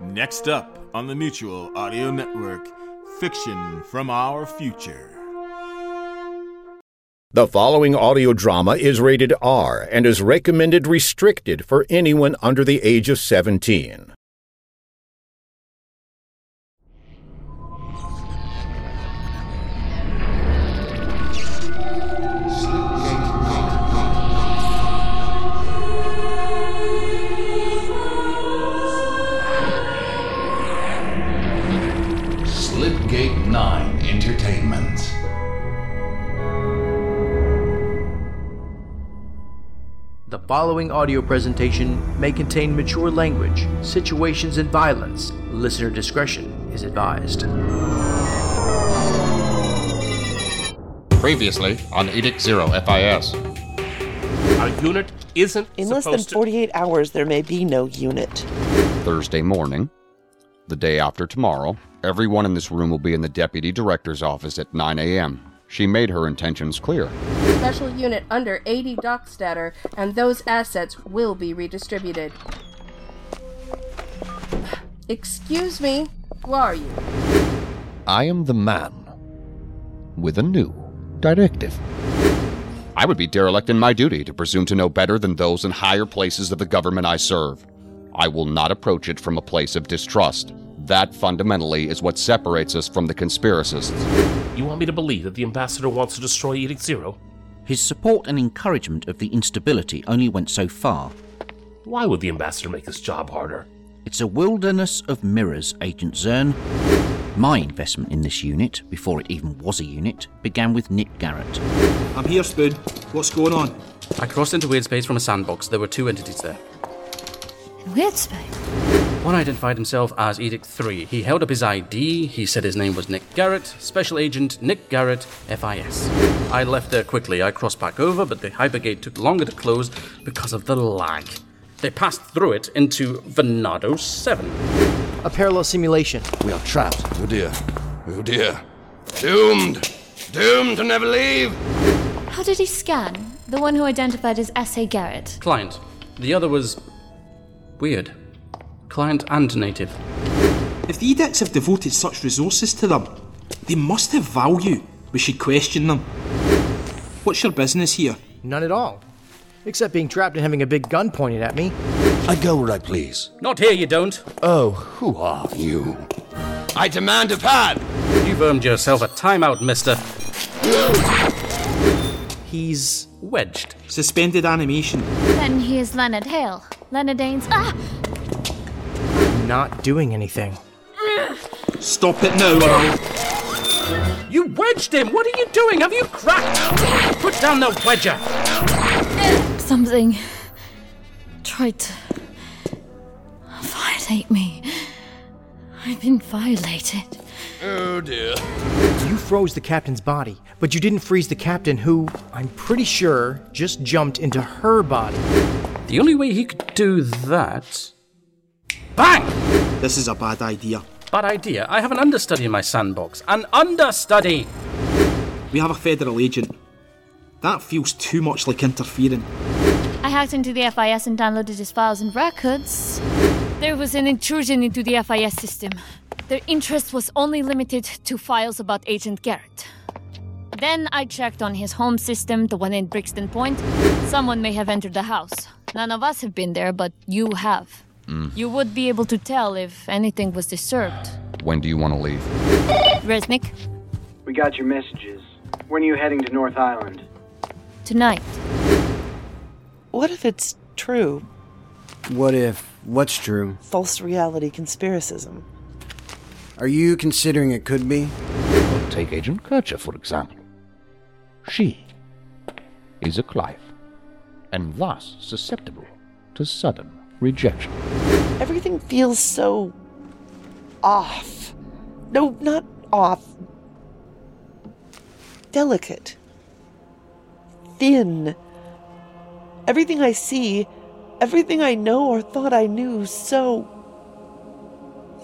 Next up on the Mutual Audio Network, Fiction from Our Future. The following audio drama is rated R and is recommended restricted for anyone under the age of 17. Following audio presentation may contain mature language, situations, and violence. Listener discretion is advised. Previously on Edict Zero FIS. Our unit isn't In less than supposed to. 48 hours, there may be no unit. Thursday morning, the day after tomorrow, everyone in this room will be in the Deputy Director's office at 9 a.m. She made her intentions clear. Special unit under 80 Dockstader, and those assets will be redistributed. Excuse me, who are you? I am the man with a new directive. I would be derelict in my duty to presume to know better than those in higher places of the government I serve. I will not approach it from a place of distrust. That fundamentally is what separates us from the conspiracists. You want me to believe that the ambassador wants to destroy Edict Zero? His support and encouragement of the instability only went so far. Why would the ambassador make his job harder? It's a wilderness of mirrors, Agent Zern. My investment in this unit, before it even was a unit, began with Nick Garrett. I'm here, Spoon. What's going on? I crossed into weird space from a sandbox. There were two entities there. Weird space. One identified himself as Edict 3. He held up his ID. He said his name was Nick Garrett, Special Agent Nick Garrett, FIS. I left there quickly. I crossed back over, but the hypergate took longer to close because of the lag. They passed through it into Venado 7. A parallel simulation. We are trapped. Oh dear. Oh dear. Doomed! Doomed to never leave! How did he scan? The one who identified as S.A. Garrett. Client. The other was. Weird. Client and native. If the edicts have devoted such resources to them, they must have value. We should question them. What's your business here? None at all. Except being trapped and having a big gun pointed at me. I go where I please. Not here, you don't. Oh, who are you? I demand a pad! You've earned yourself a timeout, mister. He's wedged. Suspended animation. Then he is Leonard Hale. Leonard Ains. Ah! not doing anything. Stop it now, or You wedged him! What are you doing? Have you cracked? Put down the wedger! Something tried to violate me. I've been violated. Oh dear. You froze the captain's body, but you didn't freeze the captain who, I'm pretty sure, just jumped into her body. The only way he could do that. Bang! This is a bad idea. Bad idea. I have an understudy in my sandbox. An understudy! We have a federal agent. That feels too much like interfering. I hacked into the FIS and downloaded his files and records. There was an intrusion into the FIS system. Their interest was only limited to files about Agent Garrett. Then I checked on his home system, the one in Brixton Point. Someone may have entered the house. None of us have been there, but you have. Mm. You would be able to tell if anything was disturbed. When do you want to leave? Resnick, We got your messages. When are you heading to North Island? tonight. What if it's true? What if? What's true? False reality conspiracism. Are you considering it could be? Take Agent Kircher, for example. She is a client, and thus susceptible to sudden rejection. Everything feels so off. No, not off. Delicate. Thin. Everything I see, everything I know or thought I knew, so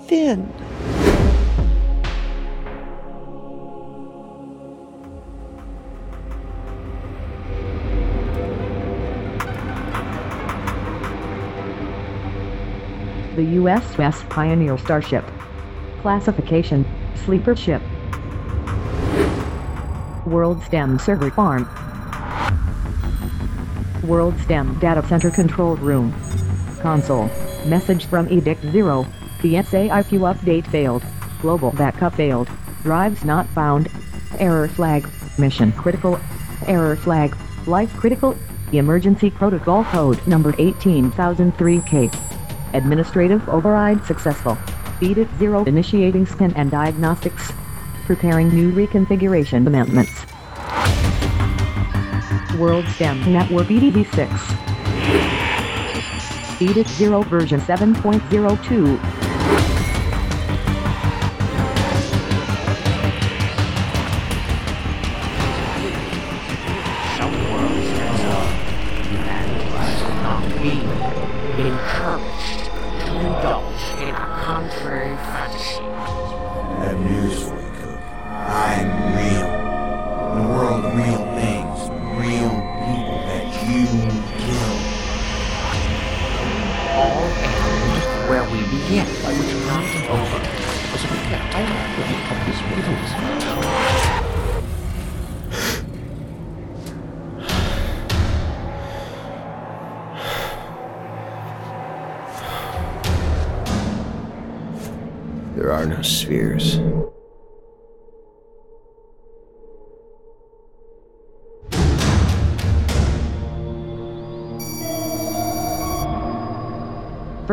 thin. The USS Pioneer Starship. Classification Sleeper Ship. World STEM Server Farm. World STEM Data Center Control Room. Console. Message from Edict 0. The SAIQ update failed. Global backup failed. Drives not found. Error flag. Mission critical. Error flag. Life critical. Emergency protocol code number 18003K. Administrative override successful. Edict 0 initiating scan and diagnostics. Preparing new reconfiguration amendments. World STEM Network EDV6. Edict 0 version 7.02.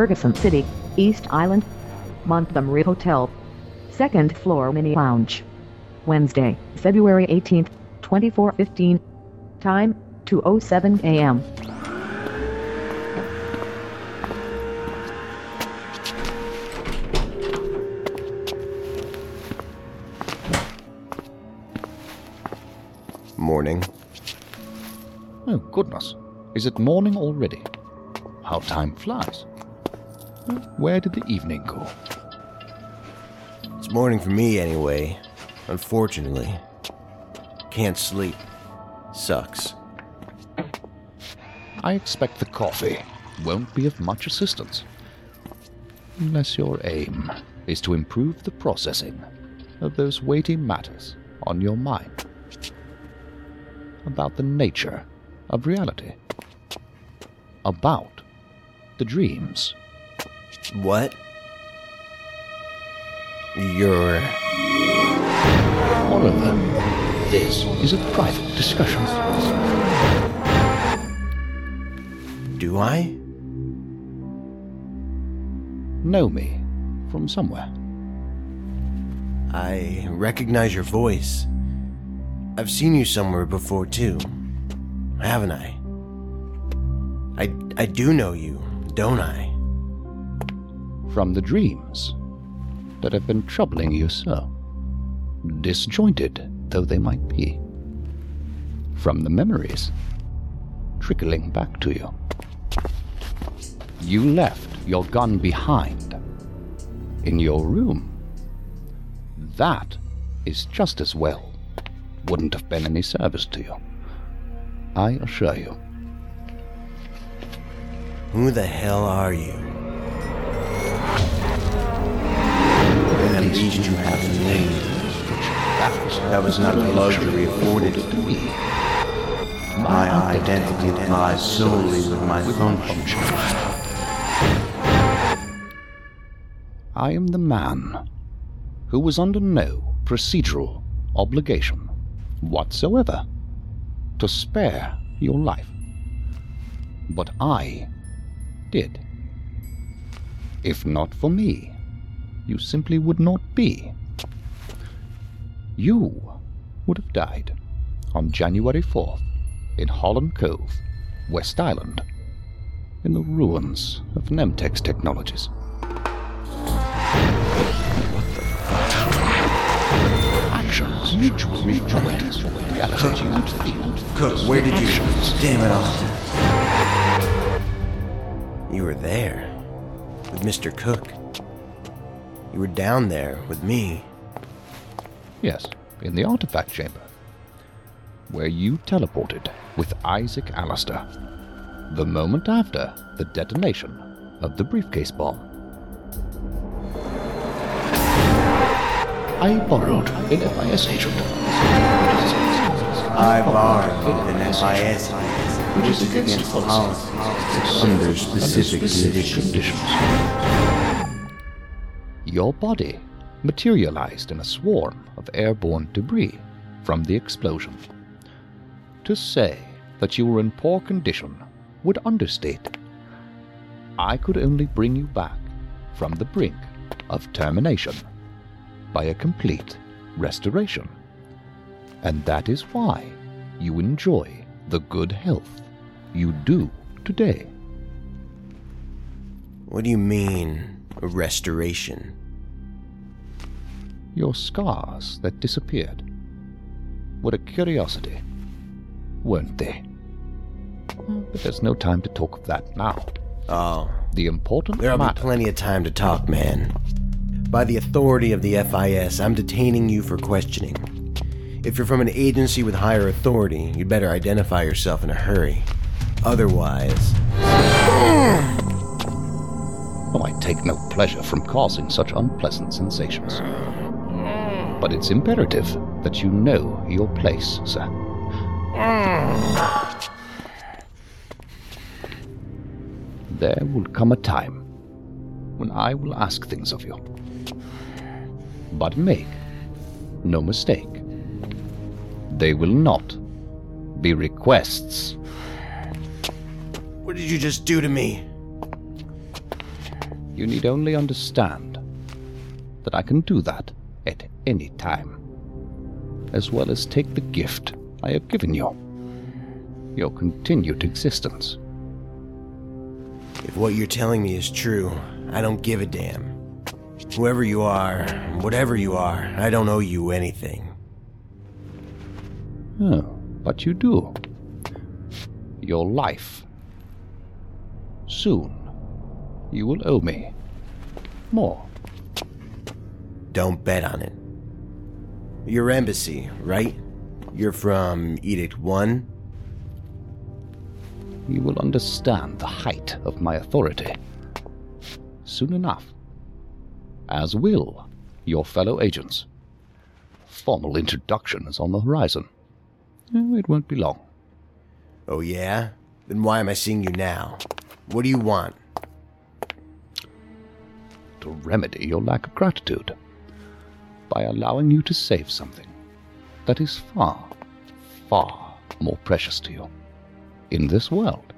Ferguson City, East Island. Montgomery Hotel. Second floor mini lounge. Wednesday, February 18th, 2415. Time, 2.07 a.m. Morning. Oh, goodness. Is it morning already? How time flies. Where did the evening go? It's morning for me anyway. Unfortunately. Can't sleep. Sucks. I expect the coffee won't be of much assistance. Unless your aim is to improve the processing of those weighty matters on your mind. About the nature of reality. About the dreams. What? You're. one of them. this is a private discussion. Do I? Know me from somewhere. I recognize your voice. I've seen you somewhere before too, haven't I? I I do know you, don't I? From the dreams that have been troubling you so, disjointed though they might be. From the memories trickling back to you. You left your gun behind in your room. That is just as well. Wouldn't have been any service to you. I assure you. Who the hell are you? Least you have a name. That was not a luxury afforded to me. My identity lies solely with my function. I am the man who was under no procedural obligation whatsoever to spare your life. But I did. If not for me, you simply would not be. You would have died on January 4th in Holland Cove, West Island. in the ruins of Nemtex Technologies. Actions, mutual, mutual, reality, you feel. Cook, where did you... Damn it all. You were there. With Mr. Cook. You were down there with me. Yes, in the artifact chamber, where you teleported with Isaac Allister, the moment after the detonation of the briefcase bomb. I borrowed an FIS agent. I borrowed an FIS agent, which is against policy under specific conditions. Your body materialized in a swarm of airborne debris from the explosion. To say that you were in poor condition would understate. I could only bring you back from the brink of termination by a complete restoration. And that is why you enjoy the good health you do today. What do you mean, restoration? Your scars that disappeared were a curiosity, weren't they? Hmm. But there's no time to talk of that now. Oh. The important There'll be plenty of time to talk, man. By the authority of the FIS, I'm detaining you for questioning. If you're from an agency with higher authority, you'd better identify yourself in a hurry. Otherwise. Oh, I take no pleasure from causing such unpleasant sensations. But it's imperative that you know your place, sir. There will come a time when I will ask things of you. But make no mistake, they will not be requests. What did you just do to me? You need only understand that I can do that at any time, as well as take the gift I have given you your continued existence. If what you're telling me is true, I don't give a damn. Whoever you are, whatever you are, I don't owe you anything. Oh, but you do. Your life. Soon, you will owe me more. Don't bet on it. Your embassy, right? You're from Edict 1? You will understand the height of my authority soon enough, as will your fellow agents. Formal introduction is on the horizon. Oh, It won't be long. Oh, yeah? Then why am I seeing you now? What do you want? To remedy your lack of gratitude by allowing you to save something that is far, far more precious to you in this world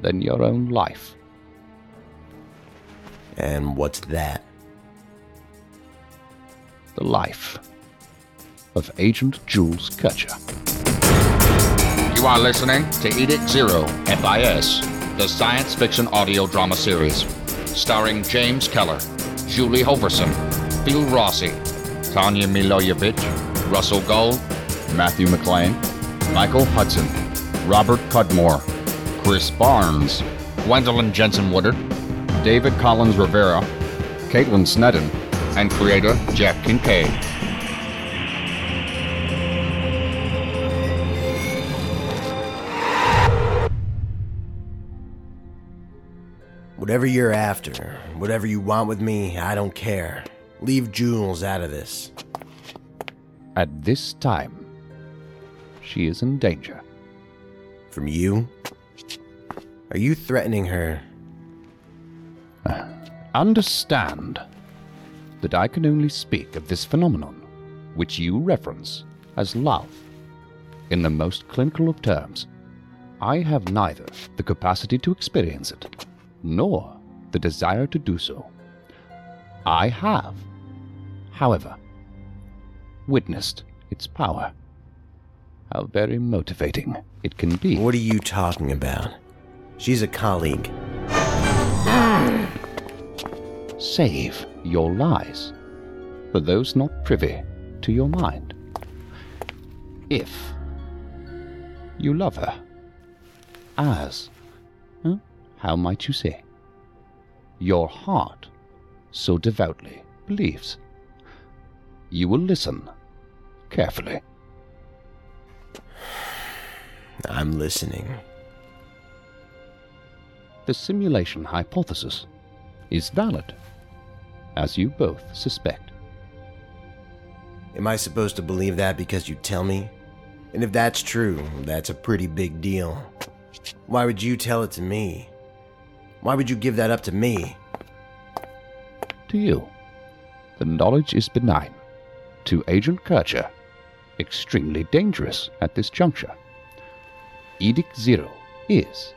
than your own life. And what's that? The life of Agent Jules Kircher. You are listening to Edict Zero, FIS, the science fiction audio drama series, starring James Keller, Julie Hoverson, Phil Rossi, Tanja Milojevic, Russell Gold, Matthew McLean, Michael Hudson, Robert Cudmore, Chris Barnes, Gwendolyn Jensen Woodard, David Collins Rivera, Caitlin Sneddon, and creator Jack Kincaid. Whatever you're after, whatever you want with me, I don't care. Leave Jules out of this. At this time, she is in danger. From you? Are you threatening her? Understand that I can only speak of this phenomenon, which you reference as love, in the most clinical of terms. I have neither the capacity to experience it, nor the desire to do so. I have, however, witnessed its power. How very motivating it can be. What are you talking about? She's a colleague. Save your lies for those not privy to your mind. If you love her, as, huh, how might you say, your heart so devoutly believes, you will listen carefully. I'm listening. The simulation hypothesis is valid, as you both suspect. Am I supposed to believe that because you tell me? And if that's true, that's a pretty big deal. Why would you tell it to me? Why would you give that up to me? To you, the knowledge is benign. To Agent Kircher, extremely dangerous at this juncture. Edict Zero is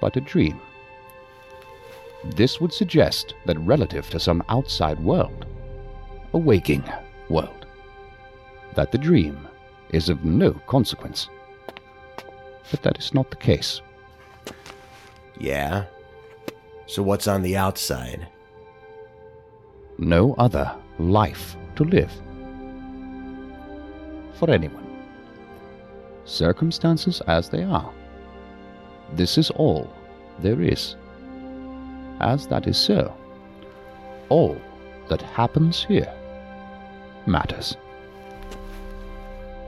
but a dream. This would suggest that relative to some outside world, a waking world, that the dream is of no consequence. But that is not the case. Yeah? So what's on the outside? No other life to live. For anyone. Circumstances as they are. This is all there is. As that is so, all that happens here matters.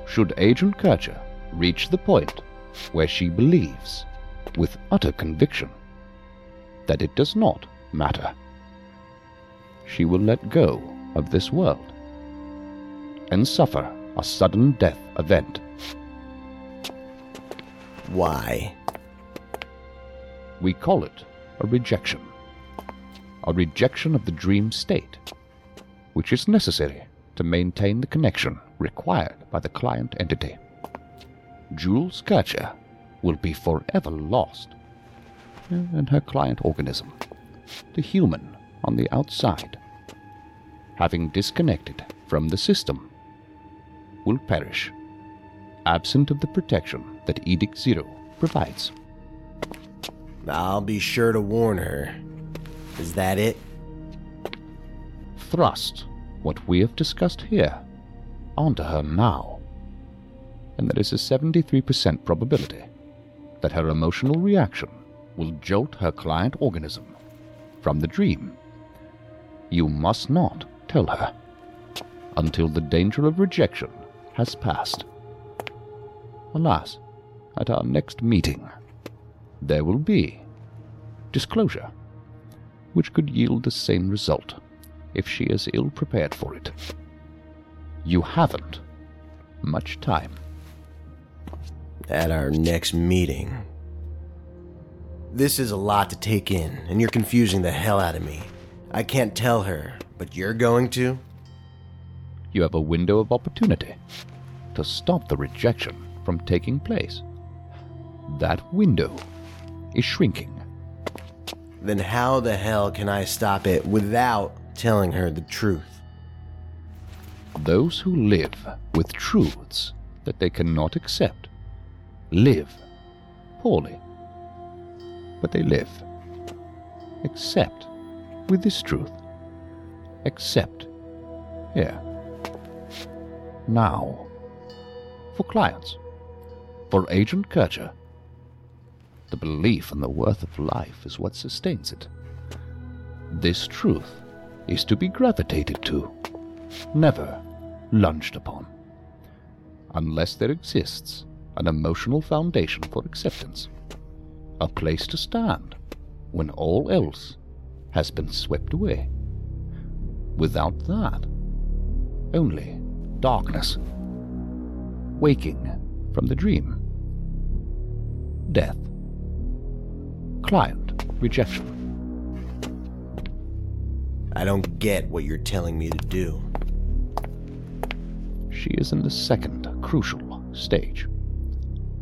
Should Agent Kircher reach the point where she believes, with utter conviction, that it does not matter, she will let go of this world and suffer a sudden death event. Why? We call it a rejection. A rejection of the dream state, which is necessary to maintain the connection required by the client entity. Jules Kircher will be forever lost, and her client organism, the human on the outside, having disconnected from the system, will perish, absent of the protection that Edict Zero provides. I'll be sure to warn her. Is that it? Thrust what we have discussed here onto her now. And there is a 73% probability that her emotional reaction will jolt her client organism from the dream. You must not tell her until the danger of rejection has passed. Alas, at our next meeting, there will be disclosure, which could yield the same result if she is ill prepared for it. You haven't much time. At our next meeting. This is a lot to take in, and you're confusing the hell out of me. I can't tell her, but you're going to? You have a window of opportunity to stop the rejection from taking place. That window is shrinking. Then how the hell can I stop it without telling her the truth? Those who live with truths that they cannot accept live poorly. But they live. Accept with this truth. Accept here. Now. For clients. For Agent Kircher. The belief in the worth of life is what sustains it. This truth is to be gravitated to, never lunged upon, unless there exists an emotional foundation for acceptance, a place to stand when all else has been swept away. Without that, only darkness, waking from the dream, death, client rejection. I don't get what you're telling me to do. She is in the second crucial stage.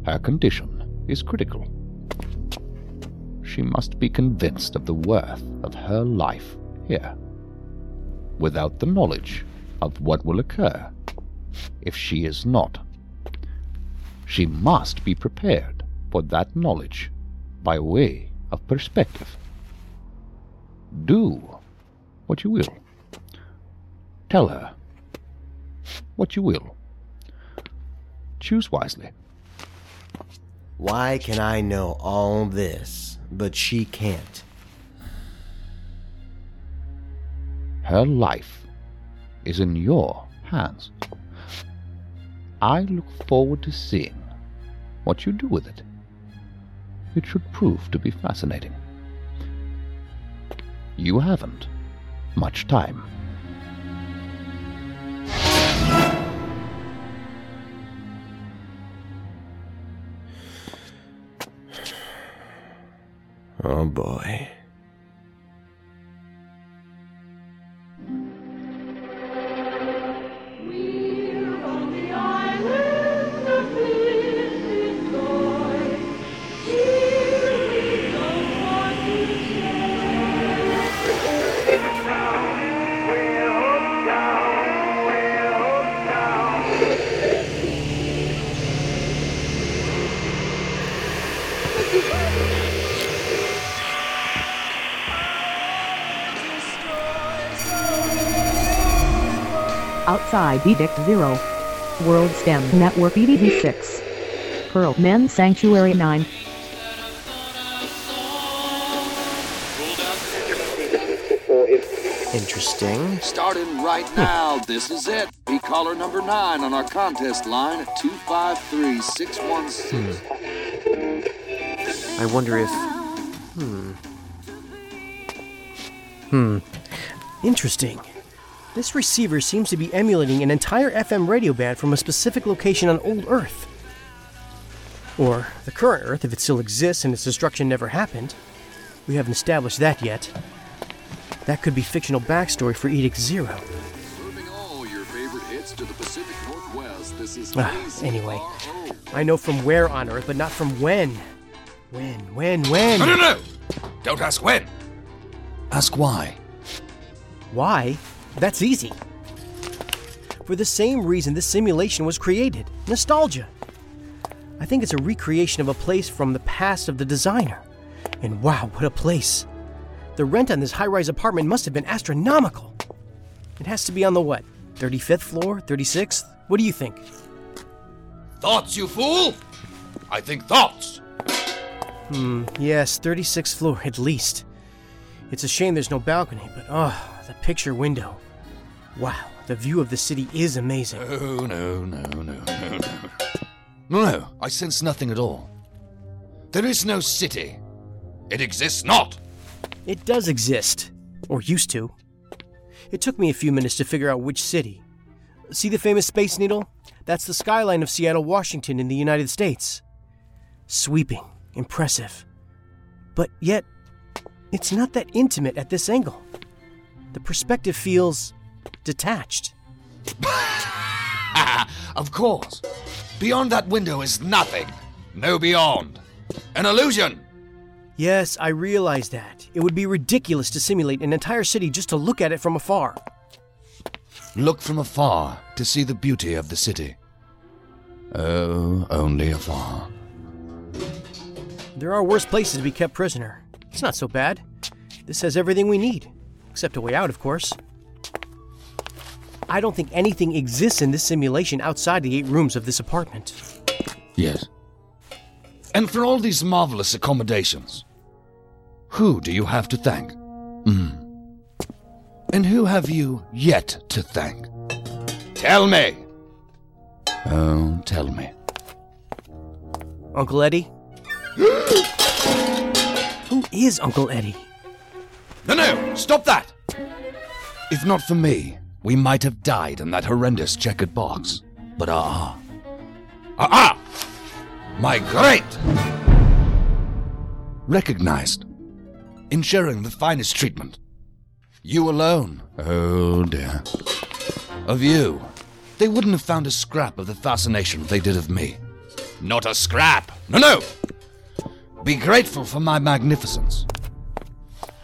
Her condition is critical. She must be convinced of the worth of her life here, without the knowledge of what will occur if she is not. She must be prepared for that knowledge by way of perspective. Do what you will. Tell her what you will. Choose wisely. Why can I know all this, but she can't? Her life is in your hands. I look forward to seeing what you do with it. It should prove to be fascinating. You haven't much time. Oh boy. Outside Edict Zero. World STEM Network EDV 6. Pearl Men Sanctuary 9. Interesting. Starting right now. This is it. Be caller number nine on our contest line at 253 616. I wonder if. Hmm. Hmm. Interesting. This receiver seems to be emulating an entire FM radio band from a specific location on old Earth. Or the current Earth, if it still exists and its destruction never happened. We haven't established that yet. That could be fictional backstory for Edict Zero. All your favorite hits to the Pacific Northwest. This is Ah, anyway, I know from where on Earth, but not from when. When, when, when? No, no, no! Don't ask when. Ask why. Why? That's easy. For the same reason this simulation was created nostalgia. I think it's a recreation of a place from the past of the designer. And wow, what a place! The rent on this high rise apartment must have been astronomical. It has to be on the what? 35th floor? 36th? What do you think? Thoughts, you fool! I think thoughts. Hmm, yes, 36th floor at least. It's a shame there's no balcony, but oh, the picture window. Wow, the view of the city is amazing. Oh, no, no, no, no, no. No, no, I sense nothing at all. There is no city. It exists not. It does exist, or used to. It took me a few minutes to figure out which city. See the famous Space Needle? That's the skyline of Seattle, Washington, in the United States. Sweeping, impressive. But yet, it's not that intimate at this angle. The perspective feels detached. of course. Beyond that window is nothing. No beyond. An illusion. Yes, I realize that. It would be ridiculous to simulate an entire city just to look at it from afar. Look from afar to see the beauty of the city. Oh, only afar. There are worse places to be kept prisoner. It's not so bad. This has everything we need, except a way out, of course. I don't think anything exists in this simulation outside the eight rooms of this apartment. Yes. And for all these marvelous accommodations, who do you have to thank? Hmm. And who have you yet to thank? Tell me! Oh, tell me. Uncle Eddie? Who is Uncle Eddie? No, no! Stop that! If not for me, we might have died in that horrendous checkered box. But ah. Ah ah! My great! Recognized. Ensuring the finest treatment. You alone. Oh dear. Of you. They wouldn't have found a scrap of the fascination they did of me. Not a scrap! No, no! Be grateful for my magnificence.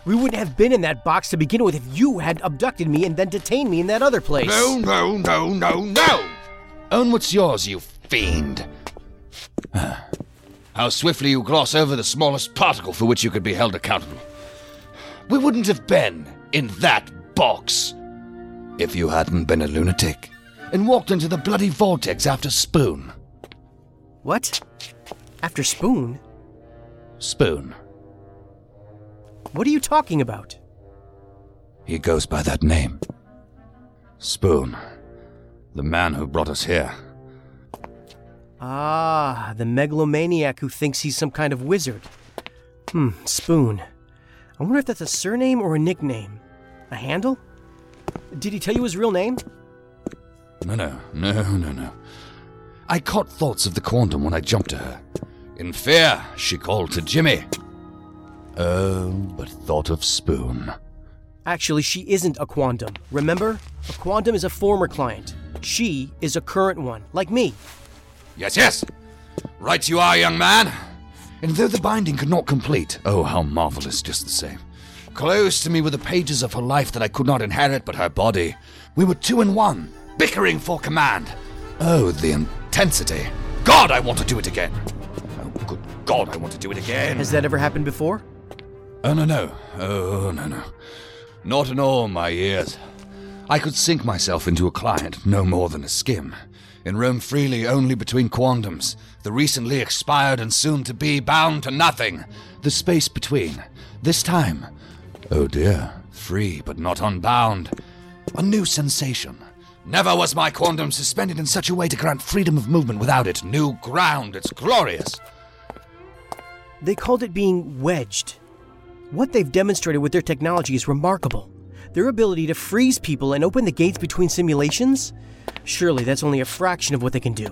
We wouldn't have been in that box to begin with if you had abducted me and then detained me in that other place. No, no, no, no, no! Own what's yours, you fiend. How swiftly you gloss over the smallest particle for which you could be held accountable. We wouldn't have been in that box if you hadn't been a lunatic and walked into the bloody vortex after Spoon. What? After Spoon? Spoon. What are you talking about? He goes by that name. Spoon. The man who brought us here. Ah, the megalomaniac who thinks he's some kind of wizard. Hmm, Spoon. I wonder if that's a surname or a nickname. A handle? Did he tell you his real name? No, no, no, no, no. I caught thoughts of the quantum when I jumped to her. In fear, she called to Jimmy. Oh, but thought of Spoon. Actually, she isn't a quantum. Remember? A quantum is a former client. She is a current one, like me. Yes, yes! Right you are, young man! And though the binding could not complete, oh, how marvelous just the same. Close to me were the pages of her life that I could not inherit, but her body. We were two in one, bickering for command. Oh, the intensity. God, I want to do it again. Oh, good God, I want to do it again. Has that ever happened before? Oh, no, no. Oh, no, no. Not in all my years. I could sink myself into a client, no more than a skim, and roam freely only between quantums, the recently expired and soon to be bound to nothing, the space between. This time, oh dear, free but not unbound. A new sensation. Never was my quantum suspended in such a way to grant freedom of movement without it. New ground, it's glorious. They called it being wedged. What they've demonstrated with their technology is remarkable. Their ability to freeze people and open the gates between simulations? Surely that's only a fraction of what they can do.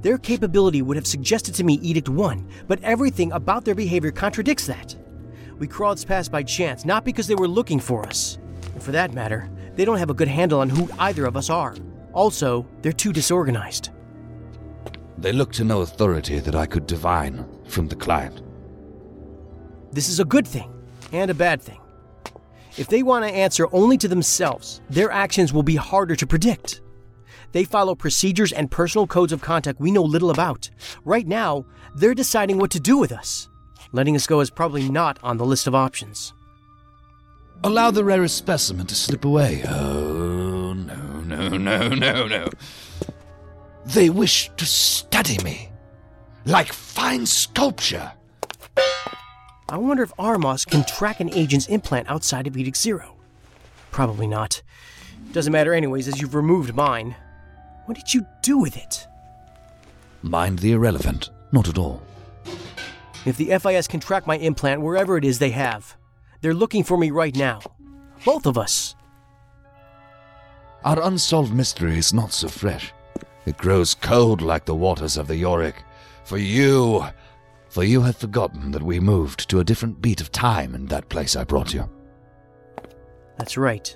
Their capability would have suggested to me Edict 1, but everything about their behavior contradicts that. We crawled past by chance, not because they were looking for us. And for that matter, they don't have a good handle on who either of us are. Also, they're too disorganized. They look to no authority that I could divine from the client. This is a good thing and a bad thing. If they want to answer only to themselves, their actions will be harder to predict. They follow procedures and personal codes of conduct we know little about. Right now, they're deciding what to do with us. Letting us go is probably not on the list of options. Allow the rarest specimen to slip away. Oh, no, no, no, no, no. They wish to study me. Like fine sculpture. I wonder if Armos can track an agent's implant outside of Edict Zero. Probably not. Doesn't matter, anyways, as you've removed mine. What did you do with it? Mind the irrelevant. Not at all. If the FIS can track my implant wherever it is they have, they're looking for me right now. Both of us. Our unsolved mystery is not so fresh. It grows cold like the waters of the Yorick. For you, for you have forgotten that we moved to a different beat of time in that place I brought you. That's right.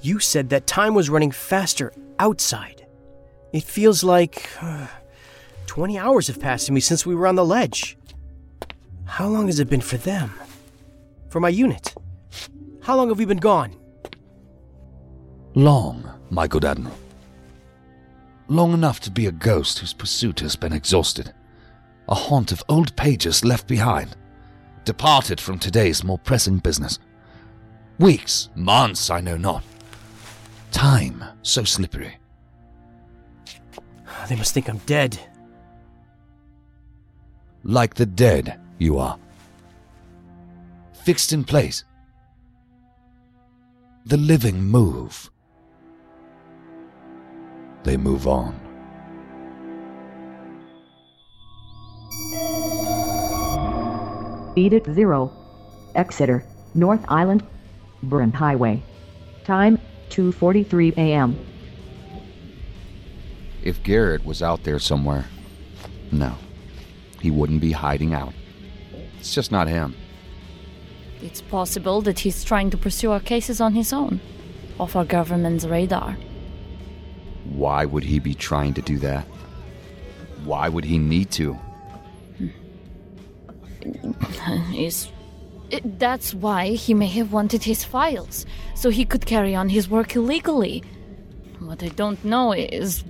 You said that time was running faster outside. It feels like uh, 20 hours have passed to me since we were on the ledge. How long has it been for them? For my unit? How long have we been gone? Long, my good Admiral. Long enough to be a ghost whose pursuit has been exhausted. A haunt of old pages left behind. Departed from today's more pressing business. Weeks, months, I know not. Time so slippery. They must think I'm dead. Like the dead, you are. Fixed in place. The living move. They move on. Edict Zero. Exeter, North Island, Burn Highway. Time 2:43 a.m. If Garrett was out there somewhere, no, he wouldn't be hiding out. It's just not him. It's possible that he's trying to pursue our cases on his own, off our government's radar. Why would he be trying to do that? Why would he need to? Is that's why he may have wanted his files, so he could carry on his work illegally. What I don't know is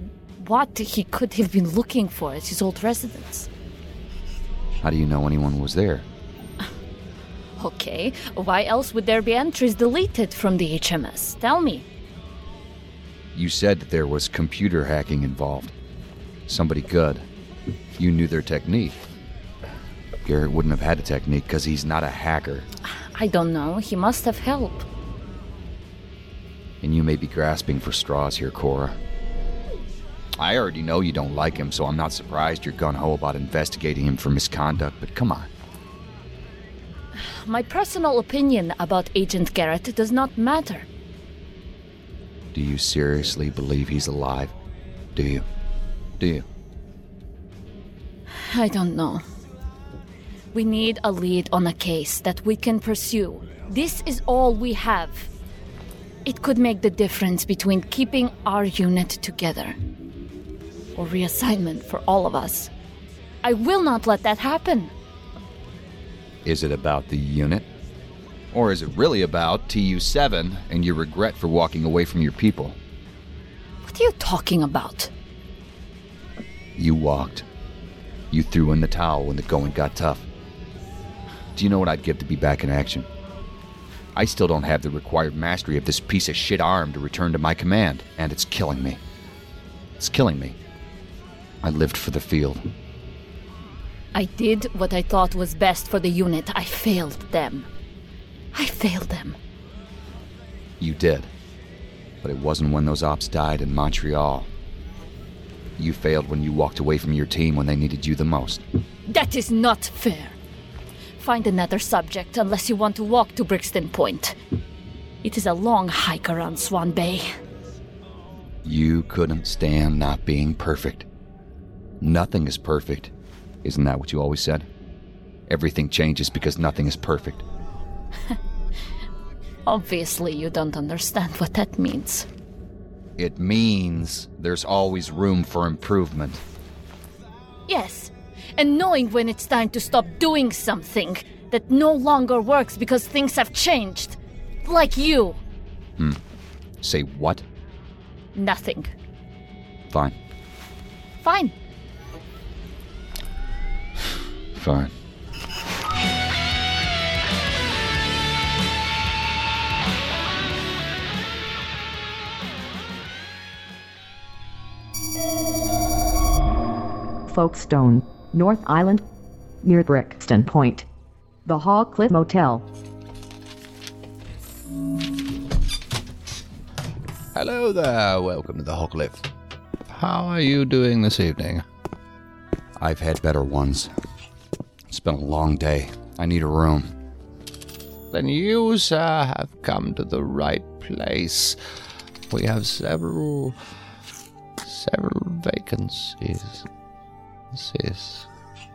what he could have been looking for at his old residence. How do you know anyone was there? Okay, why else would there be entries deleted from the HMS? Tell me. You said that there was computer hacking involved. Somebody good. You knew their technique. Garrett wouldn't have had a technique because he's not a hacker. I don't know. He must have help. And you may be grasping for straws here, Cora. I already know you don't like him, so I'm not surprised you're gun ho about investigating him for misconduct, but come on. My personal opinion about Agent Garrett does not matter. Do you seriously believe he's alive? Do you? Do you? I don't know. We need a lead on a case that we can pursue. This is all we have. It could make the difference between keeping our unit together or reassignment for all of us. I will not let that happen. Is it about the unit? Or is it really about TU 7 and your regret for walking away from your people? What are you talking about? You walked. You threw in the towel when the going got tough. Do you know what I'd give to be back in action? I still don't have the required mastery of this piece of shit arm to return to my command, and it's killing me. It's killing me. I lived for the field. I did what I thought was best for the unit. I failed them. I failed them. You did. But it wasn't when those ops died in Montreal. You failed when you walked away from your team when they needed you the most. That is not fair. Find another subject unless you want to walk to Brixton Point. It is a long hike around Swan Bay. You couldn't stand not being perfect. Nothing is perfect. Isn't that what you always said? Everything changes because nothing is perfect. Obviously, you don't understand what that means. It means there's always room for improvement. Yes, and knowing when it's time to stop doing something that no longer works because things have changed. Like you. Hmm. Say what? Nothing. Fine. Fine. Fine. Folkestone, North Island, near Brixton Point. The Hall Cliff Motel. Hello there, welcome to the Hawcliffe. How are you doing this evening? I've had better ones. It's been a long day. I need a room. Then you, sir, have come to the right place. We have several, several vacancies. This is,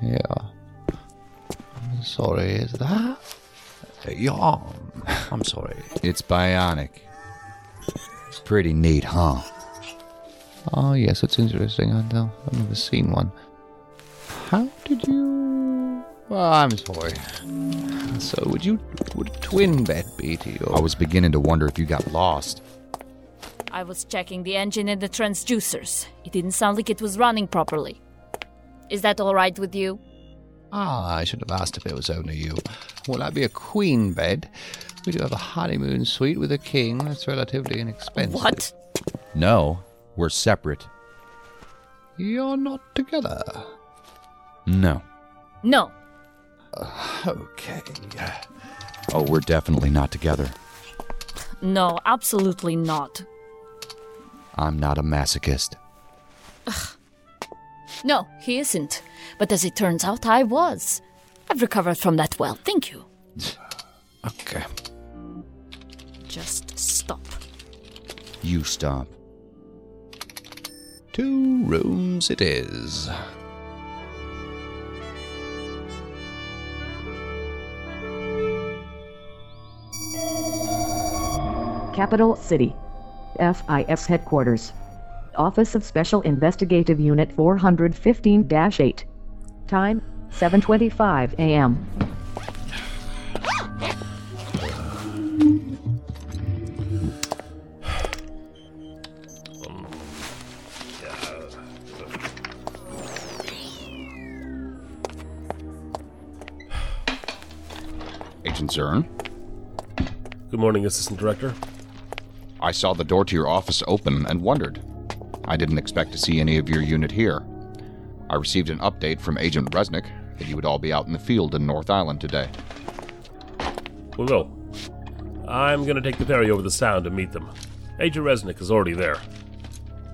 yeah. I'm sorry, is that? Yeah, I'm sorry. It's bionic. It's pretty neat, huh? Oh, yes, it's interesting. I know. I've never seen one. How did you. Well, I'm sorry. So, would you. Would a twin bed be to you? I was beginning to wonder if you got lost. I was checking the engine and the transducers. It didn't sound like it was running properly. Is that all right with you? Ah, I should have asked if it was only you. Will that be a queen bed? We do have a honeymoon suite with a king that's relatively inexpensive. What? No, we're separate. You're not together. No. No. Uh, okay. Oh, we're definitely not together. No, absolutely not. I'm not a masochist. Ugh. No, he isn't. But as it turns out, I was. I've recovered from that well, thank you. Okay. Just stop. You stop. Two rooms it is. Capital City. FIS headquarters. Office of Special Investigative Unit 415-8. Time, 7.25 a.m. Agent Zern. Good morning, Assistant Director. I saw the door to your office open and wondered. I didn't expect to see any of your unit here. I received an update from Agent Resnick that you would all be out in the field in North Island today. We will. I'm going to take the ferry over the Sound to meet them. Agent Resnick is already there.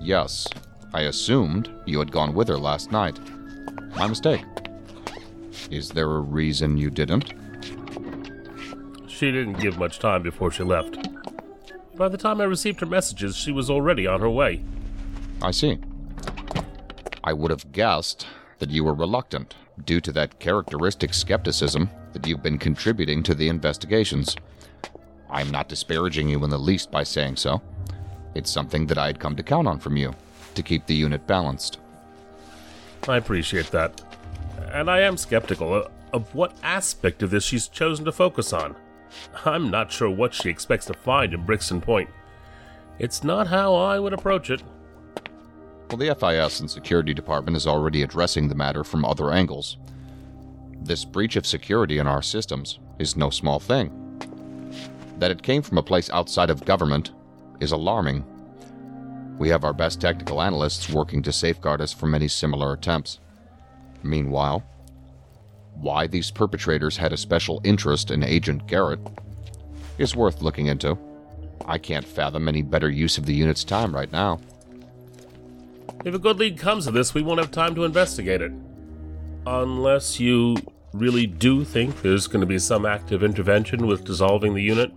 Yes, I assumed you had gone with her last night. My mistake. Is there a reason you didn't? She didn't give much time before she left. By the time I received her messages, she was already on her way. I see. I would have guessed that you were reluctant due to that characteristic skepticism that you've been contributing to the investigations. I'm not disparaging you in the least by saying so. It's something that I had come to count on from you to keep the unit balanced. I appreciate that. And I am skeptical of what aspect of this she's chosen to focus on. I'm not sure what she expects to find in Brixton Point. It's not how I would approach it. Well, the FIS and Security Department is already addressing the matter from other angles. This breach of security in our systems is no small thing. That it came from a place outside of government is alarming. We have our best technical analysts working to safeguard us from any similar attempts. Meanwhile, why these perpetrators had a special interest in Agent Garrett is worth looking into. I can't fathom any better use of the unit's time right now. If a good lead comes of this, we won't have time to investigate it. Unless you really do think there's going to be some active intervention with dissolving the unit?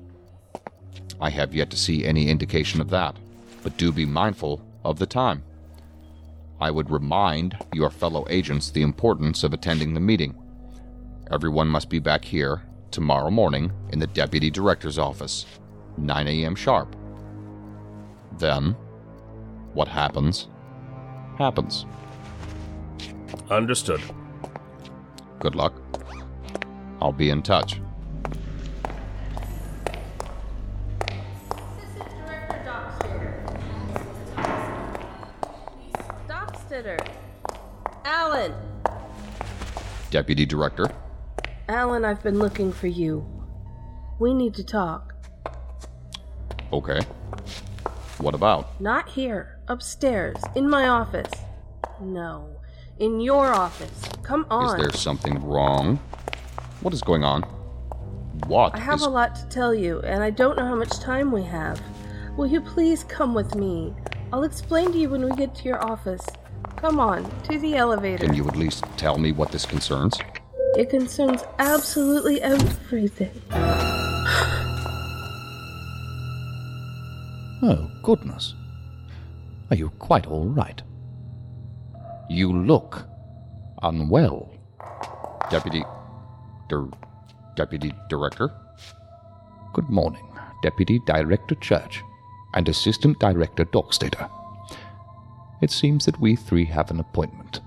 I have yet to see any indication of that, but do be mindful of the time. I would remind your fellow agents the importance of attending the meeting. Everyone must be back here tomorrow morning in the Deputy Director's office, 9 a.m. sharp. Then, what happens, happens. Understood. Good luck. I'll be in touch. Dockstader. Alan. Deputy Director. Alan, I've been looking for you. We need to talk. Okay. What about? Not here. Upstairs. In my office. No. In your office. Come on. Is there something wrong? What is going on? What I have is- a lot to tell you, and I don't know how much time we have. Will you please come with me? I'll explain to you when we get to your office. Come on, to the elevator. Can you at least tell me what this concerns? It concerns absolutely everything. Oh, goodness. Are you quite all right? You look unwell. Deputy. Dir- Deputy Director? Good morning, Deputy Director Church and Assistant Director Dockstader. It seems that we three have an appointment.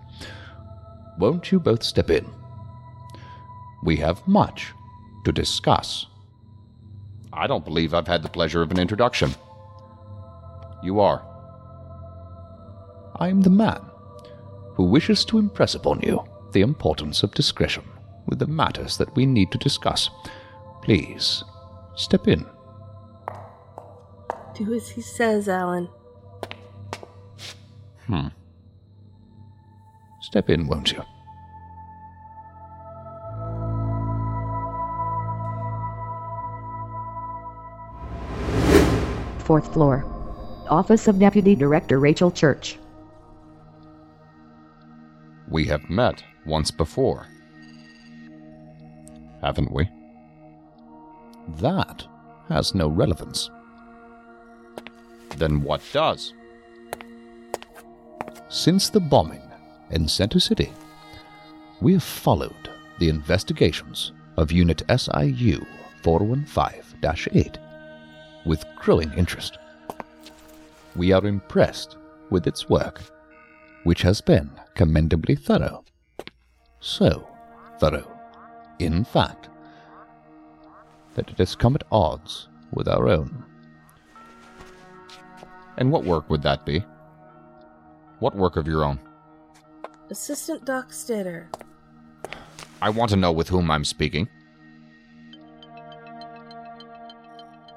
Won't you both step in? We have much to discuss. I don't believe I've had the pleasure of an introduction. You are. I am the man who wishes to impress upon you the importance of discretion with the matters that we need to discuss. Please, step in. Do as he says, Alan. Hmm. Step in, won't you? Fourth floor. Office of Deputy Director Rachel Church. We have met once before. Haven't we? That has no relevance. Then what does? Since the bombing in Center City, we have followed the investigations of Unit SIU 415 8 with growing interest. We are impressed with its work, which has been commendably thorough. So thorough, in fact, that it has come at odds with our own. And what work would that be? What work of your own? Assistant Dockstader. I want to know with whom I'm speaking.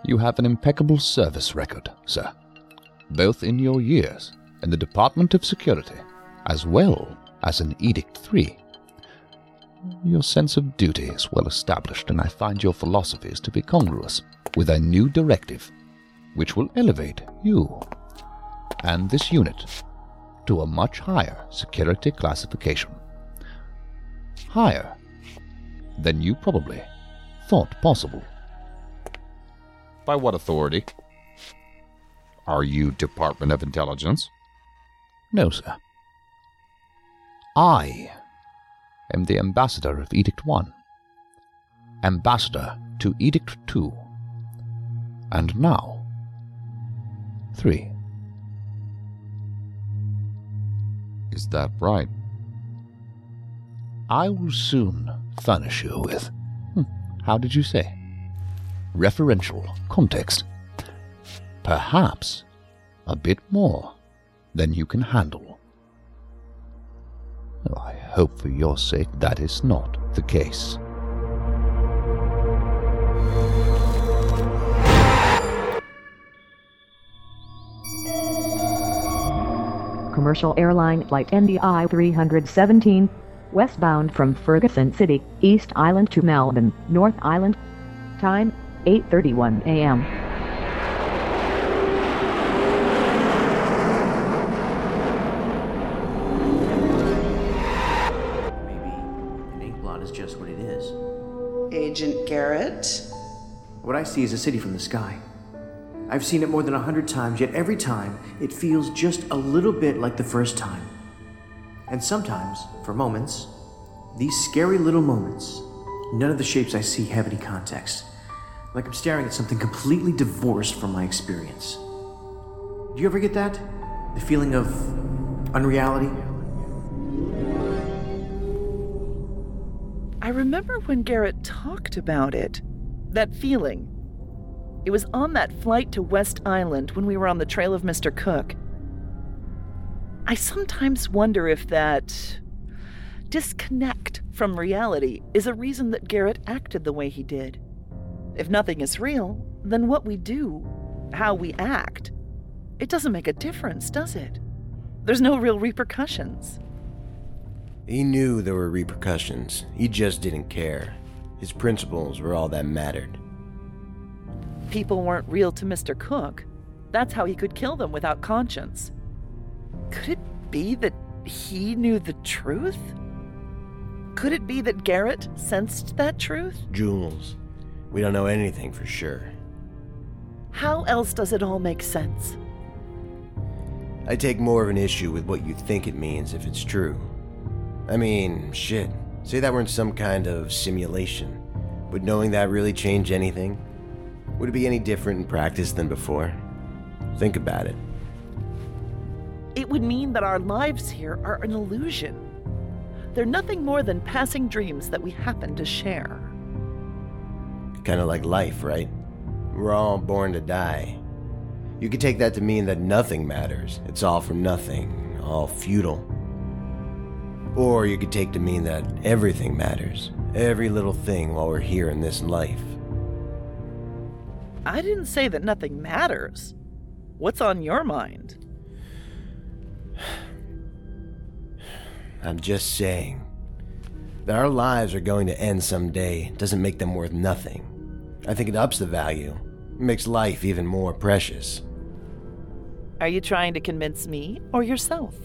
You have an impeccable service record, sir, both in your years in the Department of Security as well as in Edict 3. Your sense of duty is well established, and I find your philosophies to be congruous with a new directive, which will elevate you and this unit to a much higher security classification. Higher than you probably thought possible. By what authority? Are you Department of Intelligence? No, sir. I am the ambassador of Edict 1, ambassador to Edict 2, and now 3. Is that right? I will soon furnish you with, hmm, how did you say? Referential context. Perhaps a bit more than you can handle. Well, I hope for your sake that is not the case. Commercial airline flight NDI 317, westbound from Ferguson City, East Island to Melbourne, North Island. Time 8:31 a.m. What I see is a city from the sky. I've seen it more than a hundred times, yet every time it feels just a little bit like the first time. And sometimes, for moments, these scary little moments, none of the shapes I see have any context. Like I'm staring at something completely divorced from my experience. Do you ever get that? The feeling of unreality? I remember when Garrett talked about it. That feeling. It was on that flight to West Island when we were on the trail of Mr. Cook. I sometimes wonder if that disconnect from reality is a reason that Garrett acted the way he did. If nothing is real, then what we do, how we act, it doesn't make a difference, does it? There's no real repercussions. He knew there were repercussions. He just didn't care. His principles were all that mattered. People weren't real to Mr. Cook. That's how he could kill them without conscience. Could it be that he knew the truth? Could it be that Garrett sensed that truth? Jules, we don't know anything for sure. How else does it all make sense? I take more of an issue with what you think it means if it's true. I mean, shit. Say that we're in some kind of simulation. Would knowing that really change anything? Would it be any different in practice than before? Think about it. It would mean that our lives here are an illusion. They're nothing more than passing dreams that we happen to share. Kind of like life, right? We're all born to die. You could take that to mean that nothing matters. It's all for nothing, all futile. Or you could take to mean that everything matters. Every little thing while we're here in this life. I didn't say that nothing matters. What's on your mind? I'm just saying that our lives are going to end someday doesn't make them worth nothing. I think it ups the value, it makes life even more precious. Are you trying to convince me or yourself?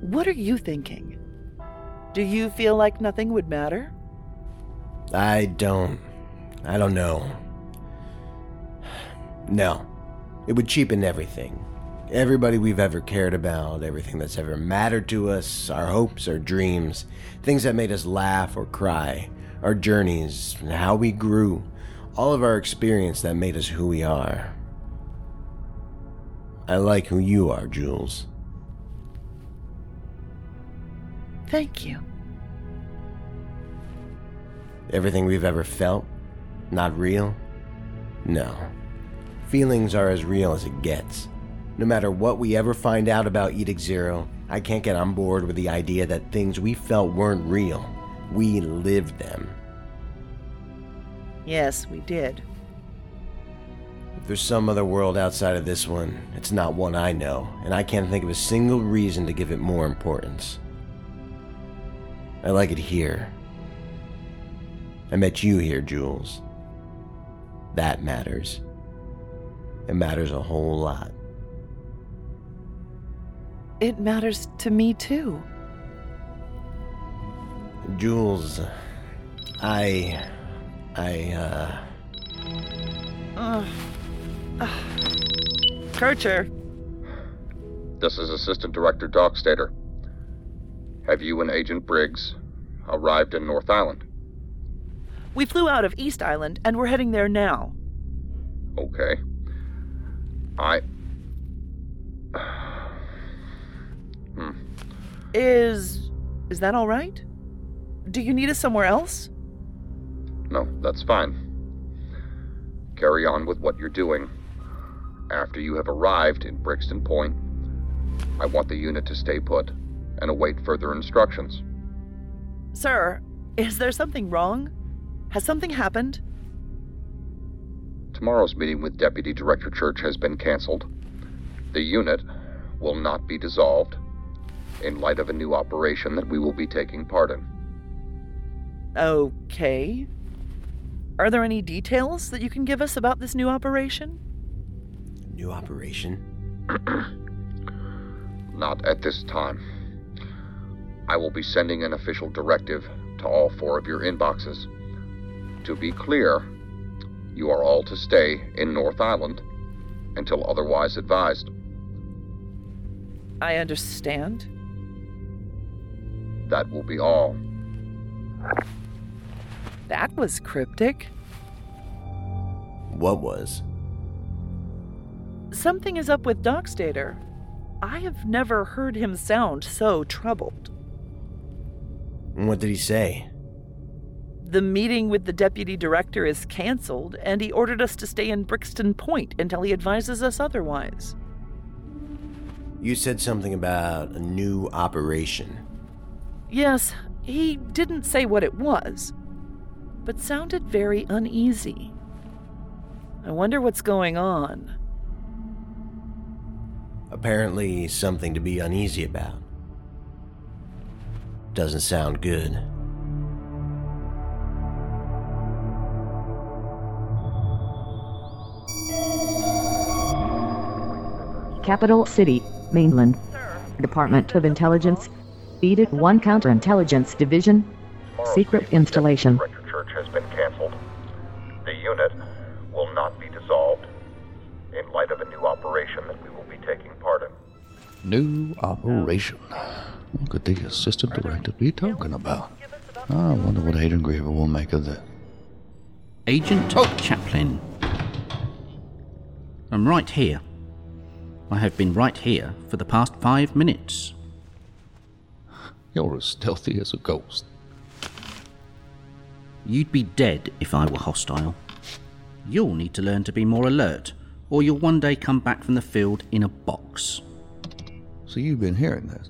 What are you thinking? Do you feel like nothing would matter? I don't. I don't know. No. It would cheapen everything. Everybody we've ever cared about, everything that's ever mattered to us, our hopes, our dreams, things that made us laugh or cry, our journeys, how we grew, all of our experience that made us who we are. I like who you are, Jules. Thank you. Everything we've ever felt, not real? No. Feelings are as real as it gets. No matter what we ever find out about Edict Zero, I can't get on board with the idea that things we felt weren't real. We lived them. Yes, we did. If There's some other world outside of this one. It's not one I know, and I can't think of a single reason to give it more importance. I like it here. I met you here, Jules. That matters. It matters a whole lot. It matters to me too. Jules, I. I, uh. Ugh. Ugh. Kircher, This is Assistant Director Dockstader. Have you and Agent Briggs arrived in North Island? we flew out of East Island and we're heading there now. Okay. I. Hmm. Is. is that all right? Do you need us somewhere else? No, that's fine. Carry on with what you're doing. After you have arrived in Brixton Point, I want the unit to stay put and await further instructions. Sir, is there something wrong? Has something happened? Tomorrow's meeting with Deputy Director Church has been canceled. The unit will not be dissolved in light of a new operation that we will be taking part in. Okay. Are there any details that you can give us about this new operation? New operation? Not at this time. I will be sending an official directive to all four of your inboxes. To be clear, you are all to stay in North Island until otherwise advised. I understand. That will be all. That was cryptic. What was? Something is up with Dockstader. I have never heard him sound so troubled. What did he say? The meeting with the deputy director is cancelled, and he ordered us to stay in Brixton Point until he advises us otherwise. You said something about a new operation. Yes, he didn't say what it was, but sounded very uneasy. I wonder what's going on. Apparently, something to be uneasy about. Doesn't sound good. Capital City, Mainland. Department of Intelligence. Edict 1 Counterintelligence Division. Secret installation. Director Church has been canceled. The unit will not be dissolved in light of a new operation that we will be taking part in. New operation. What could the assistant director be talking about? I wonder what Agent Griever will make of this. Agent Top Chaplin. I'm right here. I have been right here for the past five minutes. You're as stealthy as a ghost. You'd be dead if I were hostile. You'll need to learn to be more alert, or you'll one day come back from the field in a box. So you've been hearing this.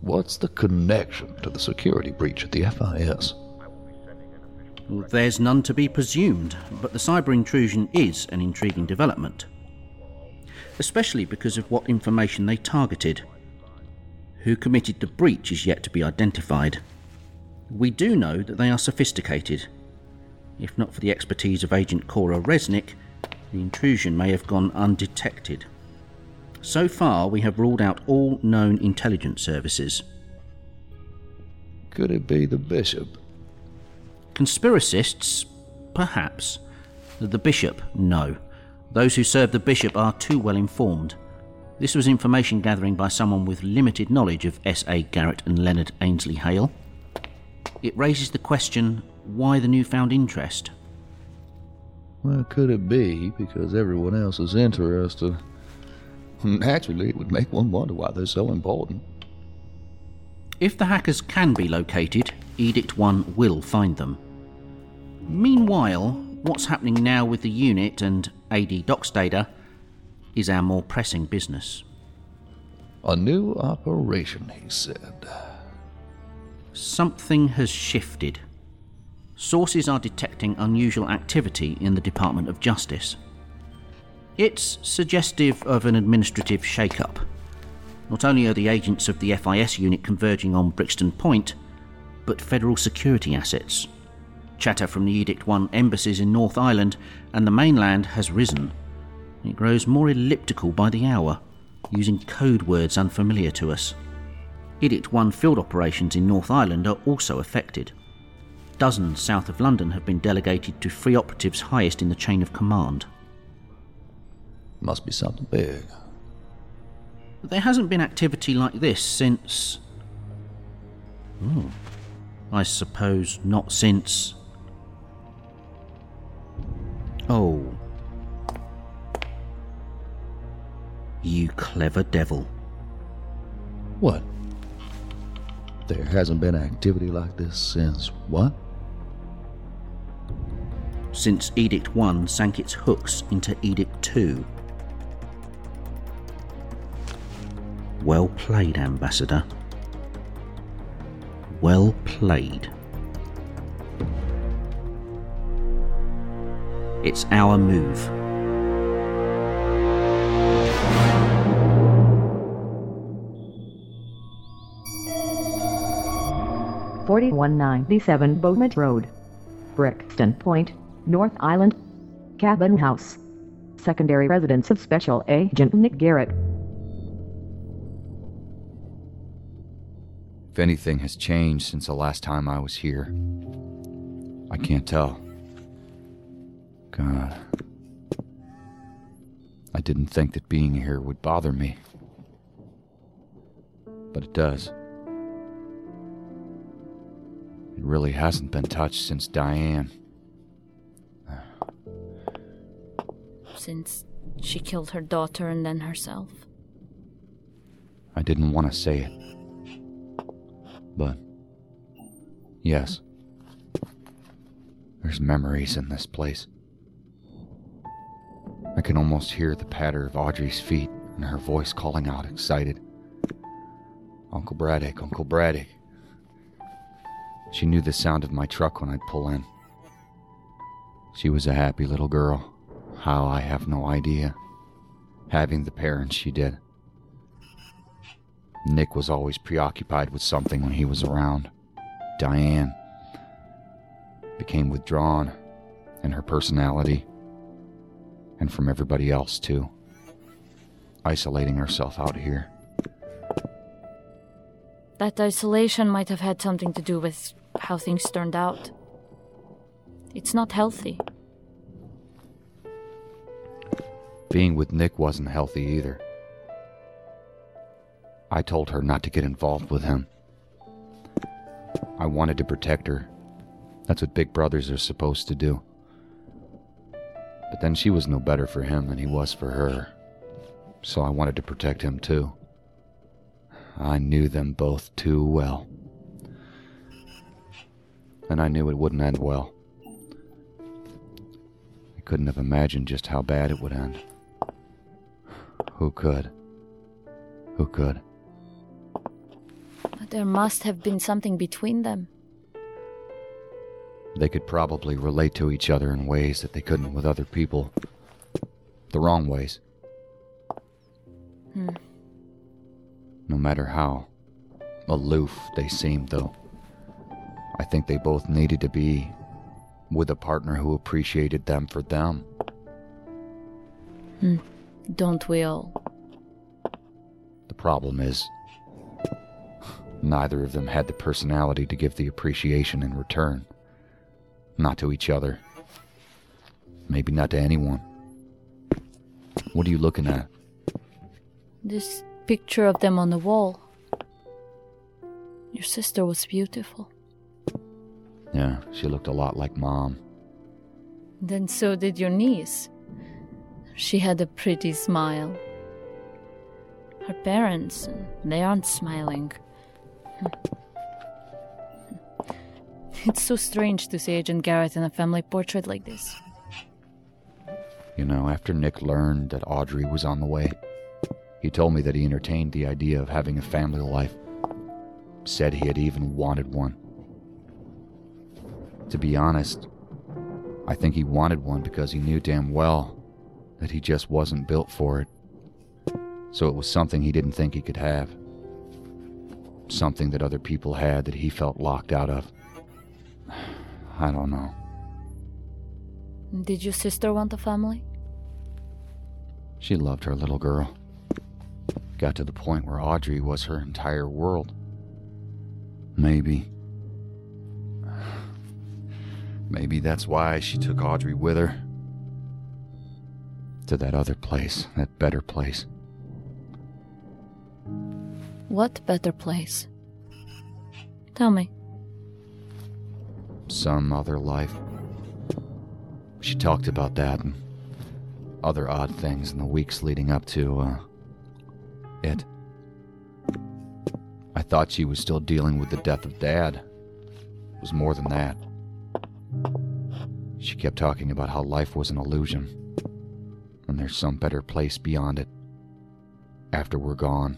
What's the connection to the security breach at the FIS? There's none to be presumed, but the cyber intrusion is an intriguing development. Especially because of what information they targeted. Who committed the breach is yet to be identified. We do know that they are sophisticated. If not for the expertise of Agent Cora Resnick, the intrusion may have gone undetected. So far, we have ruled out all known intelligence services. Could it be the bishop? Conspiracists? Perhaps. The bishop? No. Those who serve the bishop are too well informed. This was information gathering by someone with limited knowledge of S.A. Garrett and Leonard Ainsley Hale. It raises the question why the newfound interest? Well, could it be because everyone else is interested? Naturally, it would make one wonder why they're so important. If the hackers can be located, Edict 1 will find them. Meanwhile, what's happening now with the unit and AD Dockstader is our more pressing business. A new operation, he said. Something has shifted. Sources are detecting unusual activity in the Department of Justice. It's suggestive of an administrative shake-up. Not only are the agents of the FIS unit converging on Brixton Point, but federal security assets. Chatter from the Edict 1 embassies in North Island and the mainland has risen. It grows more elliptical by the hour, using code words unfamiliar to us. Edict 1 field operations in North Island are also affected. Dozens south of London have been delegated to free operatives highest in the chain of command. Must be something big. There hasn't been activity like this since. Hmm. I suppose not since. Oh. You clever devil. What? There hasn't been activity like this since what? Since Edict 1 sank its hooks into Edict 2. Well played, Ambassador. Well played. It's our move. Forty-one ninety-seven Beaumont Road, Brixton Point, North Island. Cabin House. Secondary residence of Special Agent Nick Garrett. If anything has changed since the last time I was here, I can't tell. God. I didn't think that being here would bother me. But it does. It really hasn't been touched since Diane. Since she killed her daughter and then herself. I didn't want to say it. But. Yes. There's memories in this place. I can almost hear the patter of Audrey's feet and her voice calling out, excited. Uncle Braddock, Uncle Braddock. She knew the sound of my truck when I'd pull in. She was a happy little girl. How, I have no idea. Having the parents she did. Nick was always preoccupied with something when he was around. Diane became withdrawn in her personality and from everybody else, too. Isolating herself out here. That isolation might have had something to do with how things turned out. It's not healthy. Being with Nick wasn't healthy either. I told her not to get involved with him. I wanted to protect her. That's what big brothers are supposed to do. But then she was no better for him than he was for her. So I wanted to protect him too. I knew them both too well. And I knew it wouldn't end well. I couldn't have imagined just how bad it would end. Who could? Who could? But there must have been something between them. They could probably relate to each other in ways that they couldn't with other people. The wrong ways. Hmm. No matter how aloof they seemed, though. I think they both needed to be with a partner who appreciated them for them. Hmm. Don't we all? The problem is, neither of them had the personality to give the appreciation in return. Not to each other. Maybe not to anyone. What are you looking at? This picture of them on the wall. Your sister was beautiful. Yeah, she looked a lot like Mom. Then so did your niece. She had a pretty smile. Her parents, they aren't smiling. It's so strange to see Agent Garrett in a family portrait like this. You know, after Nick learned that Audrey was on the way, he told me that he entertained the idea of having a family life. Said he had even wanted one. To be honest, I think he wanted one because he knew damn well that he just wasn't built for it. So it was something he didn't think he could have. Something that other people had that he felt locked out of. I don't know. Did your sister want a family? She loved her little girl. Got to the point where Audrey was her entire world. Maybe. Maybe that's why she took Audrey with her. To that other place, that better place. What better place? Tell me. Some other life. She talked about that and other odd things in the weeks leading up to, uh, it. I thought she was still dealing with the death of Dad. It was more than that. She kept talking about how life was an illusion, and there's some better place beyond it. After we're gone.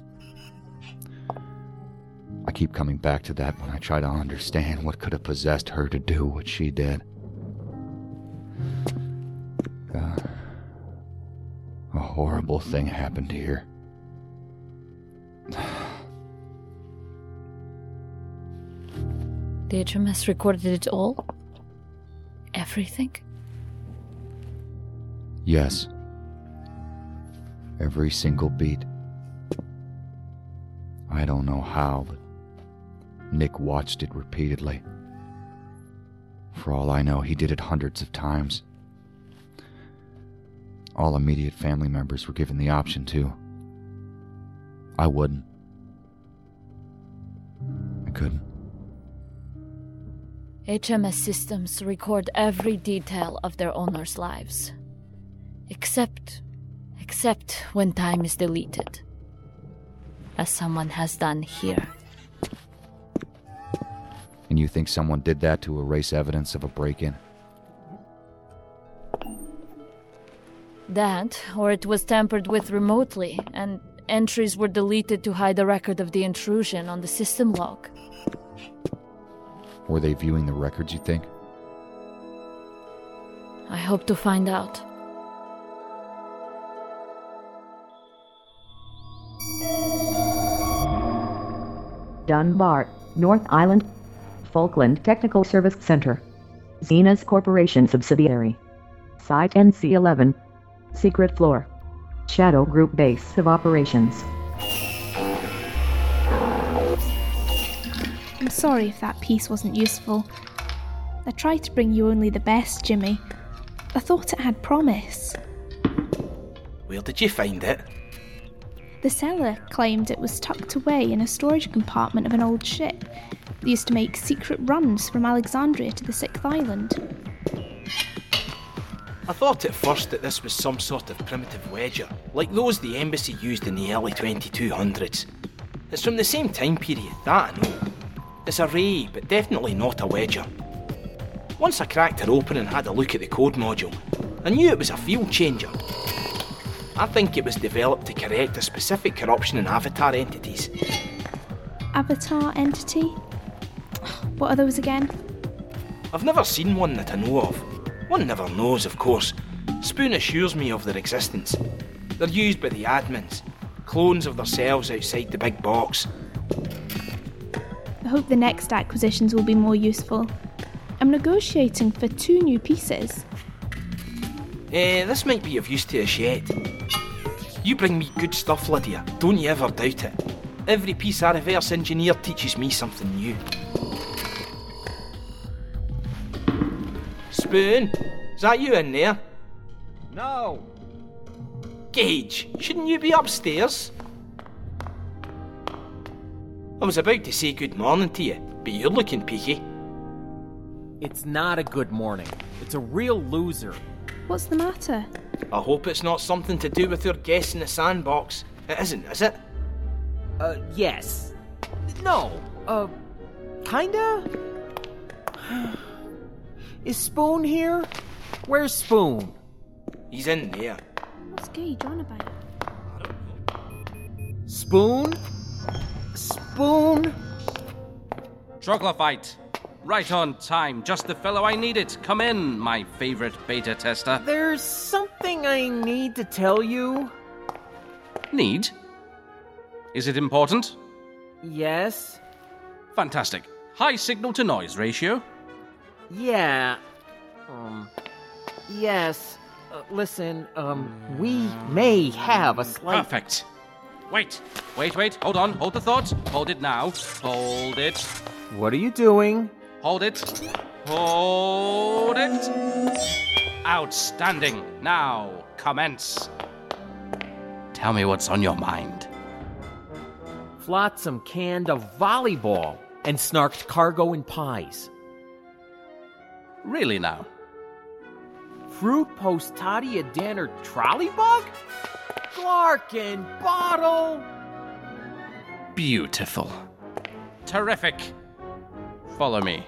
I keep coming back to that when I try to understand what could have possessed her to do what she did. Uh, a horrible thing happened here. The HMS recorded it all? Everything? Yes. Every single beat. I don't know how, but Nick watched it repeatedly. For all I know, he did it hundreds of times. All immediate family members were given the option to. I wouldn't. I couldn't. HMS systems record every detail of their owners' lives. Except. except when time is deleted. As someone has done here. And you think someone did that to erase evidence of a break in? That, or it was tampered with remotely, and entries were deleted to hide a record of the intrusion on the system log. Were they viewing the records, you think? I hope to find out. Dunbar, North Island, Falkland Technical Service Center. Zenas Corporation subsidiary. Site NC11. Secret floor. Shadow Group base of operations. I'm sorry if that piece wasn't useful. I tried to bring you only the best, Jimmy. I thought it had promise. Where did you find it? The seller claimed it was tucked away in a storage compartment of an old ship that used to make secret runs from Alexandria to the Sixth Island. I thought at first that this was some sort of primitive wedger, like those the embassy used in the early 2200s. It's from the same time period, that I know. It's a ray, but definitely not a wedger. Once I cracked it open and had a look at the code module, I knew it was a field changer. I think it was developed to correct a specific corruption in avatar entities. Avatar entity? What are those again? I've never seen one that I know of. One never knows, of course. Spoon assures me of their existence. They're used by the admins, clones of themselves outside the big box. I hope the next acquisitions will be more useful. I'm negotiating for two new pieces. Eh, this might be of use to us yet. You bring me good stuff, Lydia. Don't you ever doubt it. Every piece I reverse engineer teaches me something new. Spoon, is that you in there? No. Gage, shouldn't you be upstairs? I was about to say good morning to you, but you're looking peaky. It's not a good morning. It's a real loser. What's the matter? I hope it's not something to do with your guess in the sandbox. It isn't, is it? Uh, yes. No. Uh, kinda? Is Spoon here? Where's Spoon? He's in there. What's Gage on about? Spoon? Spoon? Troglodyte. Right on time. Just the fellow I needed. Come in, my favorite beta tester. There's something I need to tell you? Need? Is it important? Yes. Fantastic. High signal to noise ratio. Yeah. Um. Yes. Uh, listen, um, we may have a slight. Perfect. Wait, wait, wait. Hold on. Hold the thought. Hold it now. Hold it. What are you doing? Hold it. Hold it. Outstanding. Now, commence. Tell me what's on your mind. Flotsam canned a volleyball and snarked cargo and pies. Really now? Fruit post toddy a danner trolley bug? Glarkin bottle! Beautiful. Terrific. Follow me.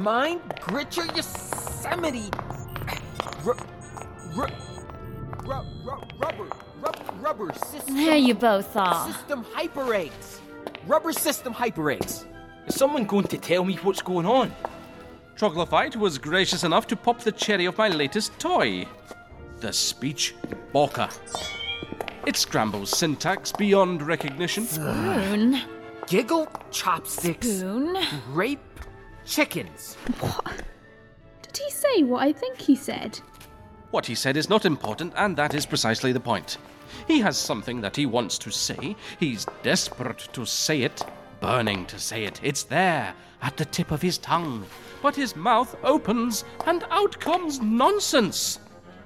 Mind Gritcher Yosemite! R- r- r- r- rubber, rub- rubber system. There you both are. System hyper eggs. Rubber system hyper eggs. Is someone going to tell me what's going on? Troglodyte was gracious enough to pop the cherry of my latest toy the speech balker. It scrambles syntax beyond recognition. Spoon. Giggle chopsticks. Spoon. Rape chickens. What? Did he say what I think he said? What he said is not important, and that is precisely the point. He has something that he wants to say. He's desperate to say it, burning to say it. It's there, at the tip of his tongue. But his mouth opens, and out comes nonsense.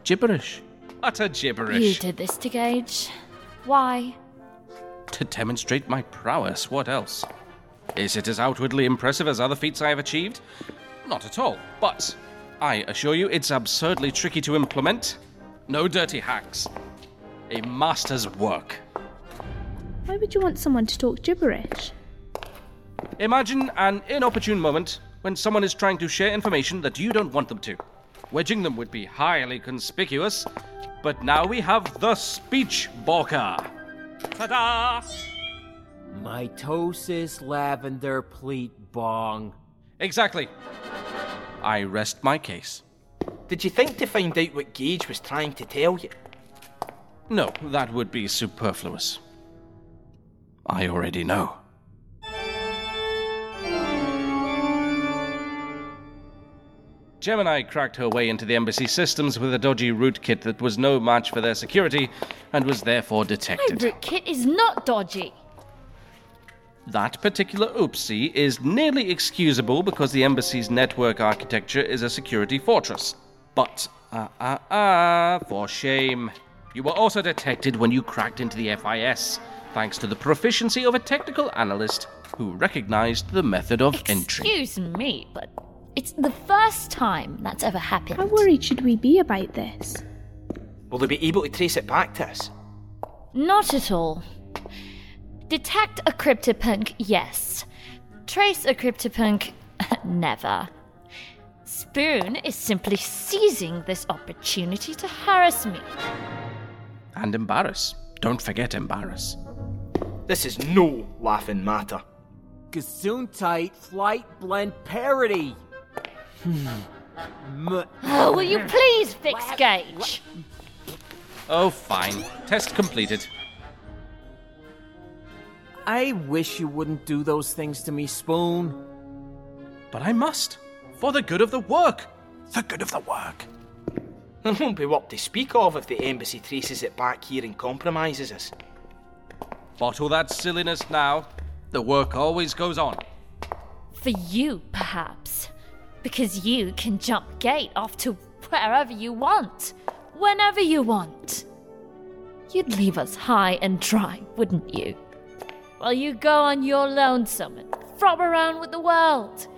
Gibberish. Utter gibberish. You did this to Gage. Why? To demonstrate my prowess, what else? Is it as outwardly impressive as other feats I have achieved? Not at all, but I assure you it's absurdly tricky to implement. No dirty hacks. A master's work. Why would you want someone to talk gibberish? Imagine an inopportune moment when someone is trying to share information that you don't want them to. Wedging them would be highly conspicuous, but now we have the speech balker. Ta-da! Mitosis lavender pleat bong. Exactly. I rest my case. Did you think to find out what Gage was trying to tell you? No, that would be superfluous. I already know. Gemini cracked her way into the embassy systems with a dodgy rootkit that was no match for their security and was therefore detected. My detected. rootkit is not dodgy. That particular oopsie is nearly excusable because the embassy's network architecture is a security fortress. But, ah, ah, ah, for shame. You were also detected when you cracked into the FIS, thanks to the proficiency of a technical analyst who recognized the method of entry. Excuse me, but it's the first time that's ever happened. How worried should we be about this? Will they be able to trace it back to us? Not at all. Detect a CryptoPunk, yes. Trace a CryptoPunk, never. Spoon is simply seizing this opportunity to harass me. And embarrass. Don't forget embarrass. This is no laughing matter. Gesundheit flight blend parody. Hmm. Oh, will you please fix Gage? Oh, fine. Test completed. I wish you wouldn't do those things to me, Spoon. But I must. For the good of the work. The good of the work. There won't be work to speak of if the embassy traces it back here and compromises us. Bottle that silliness now. The work always goes on. For you, perhaps. Because you can jump gate off to wherever you want, whenever you want. You'd leave us high and dry, wouldn't you? While you go on your lonesome and frolic around with the world.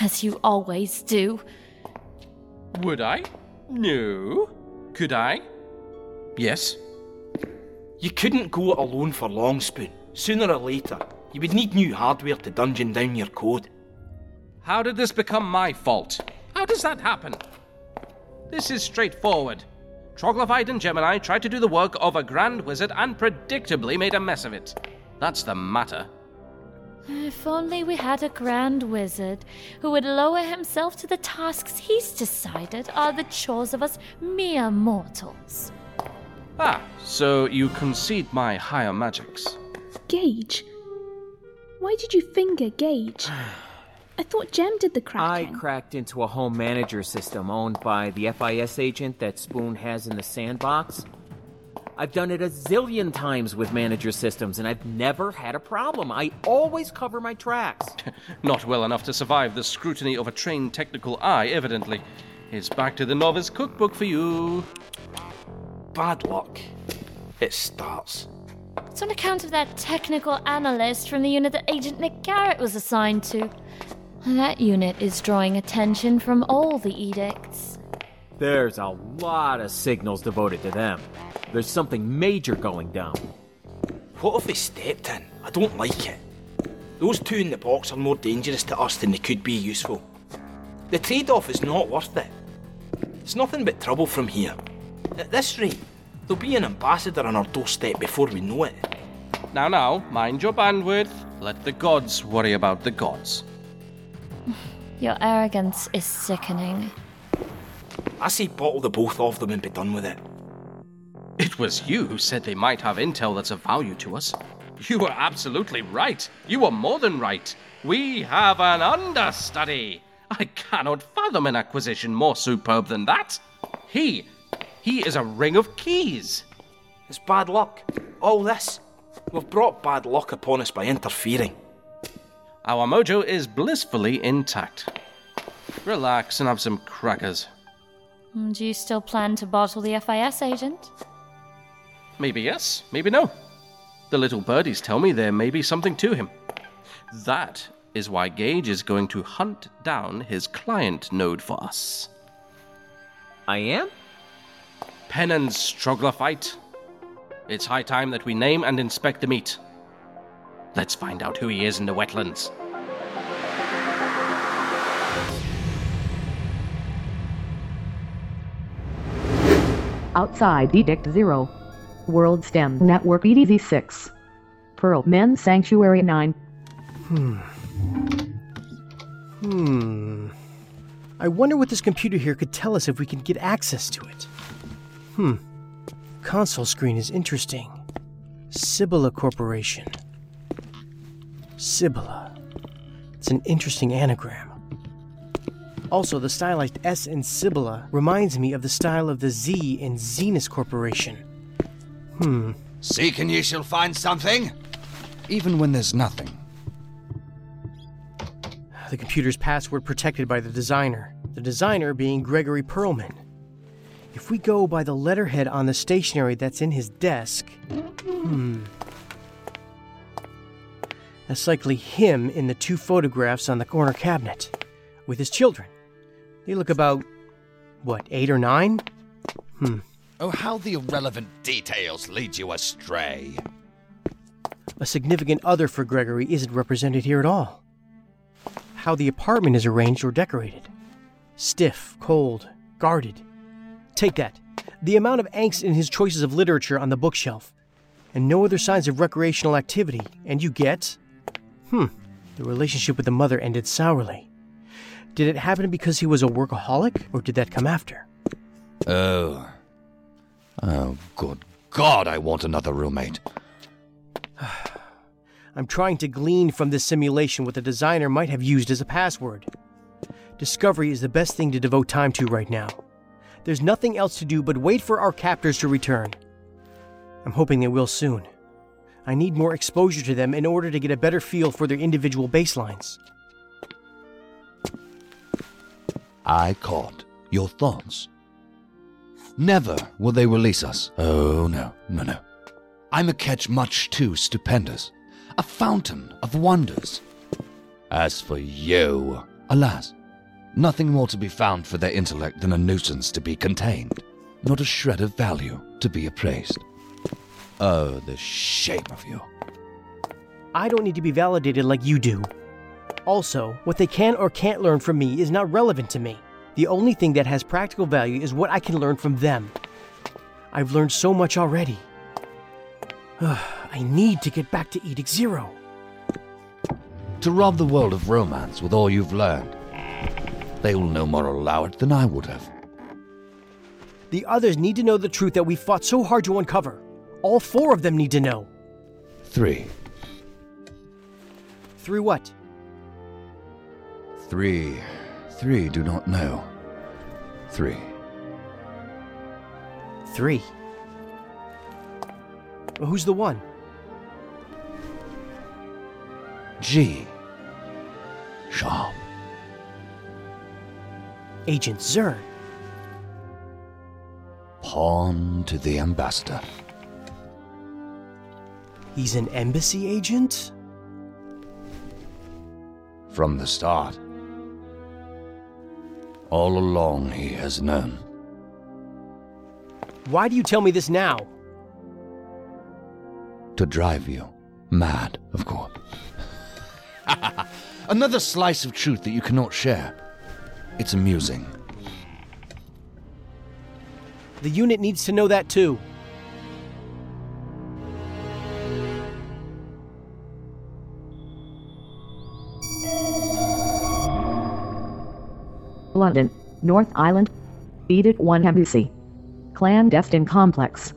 As you always do. Would I? No. Could I? Yes. You couldn't go it alone for long, Spoon. Sooner or later, you would need new hardware to dungeon down your code. How did this become my fault? How does that happen? This is straightforward. Troglodyte and Gemini tried to do the work of a grand wizard and predictably made a mess of it. That's the matter. If only we had a grand wizard who would lower himself to the tasks he's decided are the chores of us mere mortals. Ah, so you concede my higher magics. Gage? Why did you finger Gage? I thought Jem did the cracking. I cracked into a home manager system owned by the FIS agent that Spoon has in the sandbox. I've done it a zillion times with manager systems, and I've never had a problem. I always cover my tracks. Not well enough to survive the scrutiny of a trained technical eye, evidently. It's back to the novice cookbook for you. Bad luck. It starts. It's on account of that technical analyst from the unit that Agent Nick Garrett was assigned to. That unit is drawing attention from all the edicts. There's a lot of signals devoted to them. There's something major going down. What if they stepped in? I don't like it. Those two in the box are more dangerous to us than they could be useful. The trade off is not worth it. It's nothing but trouble from here. At this rate, there'll be an ambassador on our doorstep before we know it. Now, now, mind your bandwidth. Let the gods worry about the gods. Your arrogance is sickening. I say bottle the both of them and be done with it. It was you who said they might have intel that's of value to us. You were absolutely right. You were more than right. We have an understudy. I cannot fathom an acquisition more superb than that. He, he is a ring of keys. It's bad luck. All this. We've brought bad luck upon us by interfering. Our mojo is blissfully intact. Relax and have some crackers. Mm, Do you still plan to bottle the FIS agent? Maybe yes, maybe no. The little birdies tell me there may be something to him. That is why Gage is going to hunt down his client node for us. I am? Penance struggler fight. It's high time that we name and inspect the meat. Let's find out who he is in the wetlands. Outside Edict Zero. World STEM Network EDZ 6. Perlman's Sanctuary 9. Hmm. Hmm. I wonder what this computer here could tell us if we can get access to it. Hmm. Console screen is interesting. Sibylla Corporation. Sibylla. It's an interesting anagram. Also, the stylized S in Sibylla reminds me of the style of the Z in Zenus Corporation. Hmm. Seek and ye shall find something, even when there's nothing. The computer's password protected by the designer, the designer being Gregory Perlman. If we go by the letterhead on the stationery that's in his desk, hmm. That's likely him in the two photographs on the corner cabinet with his children. They look about, what, eight or nine? Hmm. Oh, how the irrelevant details lead you astray. A significant other for Gregory isn't represented here at all. How the apartment is arranged or decorated. Stiff, cold, guarded. Take that. The amount of angst in his choices of literature on the bookshelf. And no other signs of recreational activity. And you get. Hmm. The relationship with the mother ended sourly. Did it happen because he was a workaholic, or did that come after? Oh. Oh, good God, I want another roommate. I'm trying to glean from this simulation what the designer might have used as a password. Discovery is the best thing to devote time to right now. There's nothing else to do but wait for our captors to return. I'm hoping they will soon. I need more exposure to them in order to get a better feel for their individual baselines. I caught your thoughts. Never will they release us. Oh, no, no, no. I'm a catch much too stupendous, a fountain of wonders. As for you, alas, nothing more to be found for their intellect than a nuisance to be contained, not a shred of value to be appraised. Oh, the shame of you. I don't need to be validated like you do. Also, what they can or can't learn from me is not relevant to me. The only thing that has practical value is what I can learn from them. I've learned so much already. I need to get back to Edict Zero. To rob the world of romance with all you've learned. They will no more allow it than I would have. The others need to know the truth that we fought so hard to uncover. All four of them need to know. Three. Through what? Three. Three do not know. Three. Three. Well, who's the one? G. Sharp. Agent Zern. Pawn to the ambassador. He's an embassy agent? From the start. All along he has known. Why do you tell me this now? To drive you mad, of course. Another slice of truth that you cannot share. It's amusing. The unit needs to know that too. London, North Island. Edict 1 Embassy. Clandestine Complex.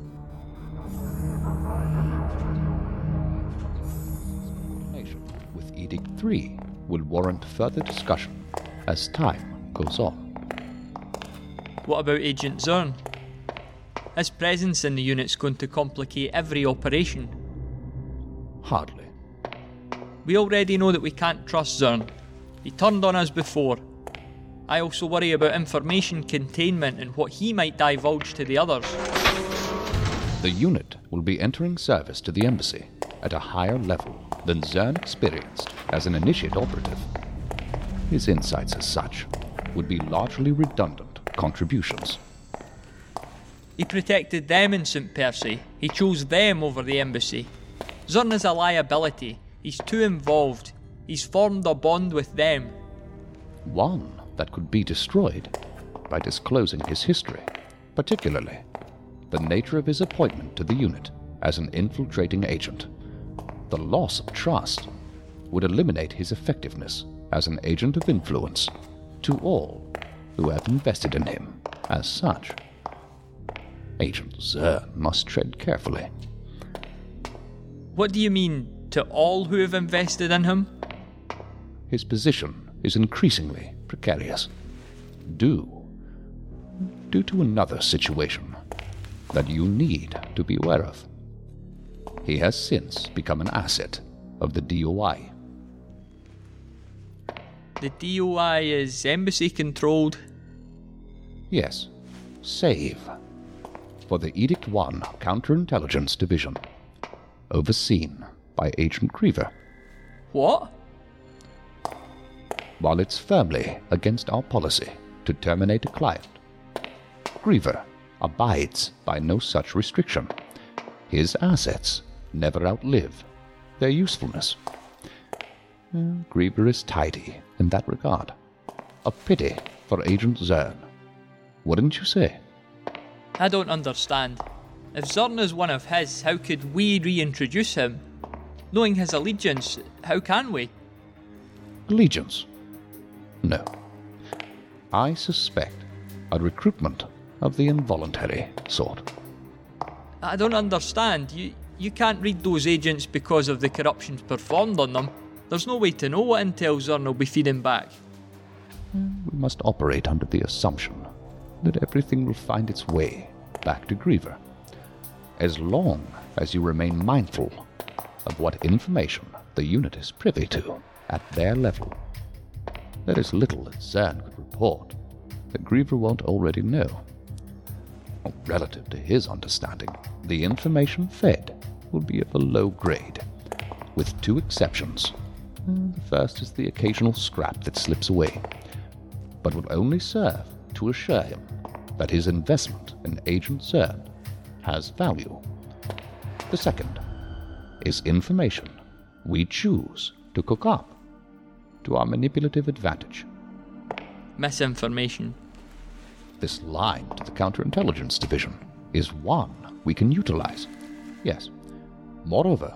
with Edict 3 will warrant further discussion as time goes on. What about Agent Zern? His presence in the unit's going to complicate every operation. Hardly. We already know that we can't trust Zern. He turned on us before. I also worry about information containment and what he might divulge to the others. The unit will be entering service to the embassy at a higher level than Zern experienced as an initiate operative. His insights as such would be largely redundant contributions. He protected them in St. Percy. He chose them over the embassy. Zern is a liability. He's too involved. He's formed a bond with them. One that could be destroyed by disclosing his history, particularly the nature of his appointment to the unit as an infiltrating agent. The loss of trust would eliminate his effectiveness as an agent of influence to all who have invested in him as such. Agent Zern must tread carefully. What do you mean, to all who have invested in him? His position is increasingly precarious. Due. Due to another situation that you need to be aware of. He has since become an asset of the DOI. The DOI is embassy controlled. Yes, SAVE. For the Edict 1 Counterintelligence Division. Overseen by Agent Griever. What? While it's firmly against our policy to terminate a client, Griever abides by no such restriction. His assets never outlive their usefulness. Griever is tidy in that regard. A pity for Agent Zern. Wouldn't you say? I don't understand. If Zern is one of his, how could we reintroduce him? Knowing his allegiance, how can we? Allegiance? No. I suspect a recruitment of the involuntary sort. I don't understand. You you can't read those agents because of the corruptions performed on them. There's no way to know what intel Zern will be feeding back. We must operate under the assumption that everything will find its way back to Griever. As long as you remain mindful of what information the unit is privy to at their level. There is little that Zern could report that Griever won't already know. Relative to his understanding, the information fed will be of a low grade, with two exceptions. The first is the occasional scrap that slips away, but will only serve to assure him that his investment in Agent Zern has value. The second is information we choose to cook up to our manipulative advantage. Misinformation. This line to the counterintelligence division is one we can utilize. Yes. Moreover,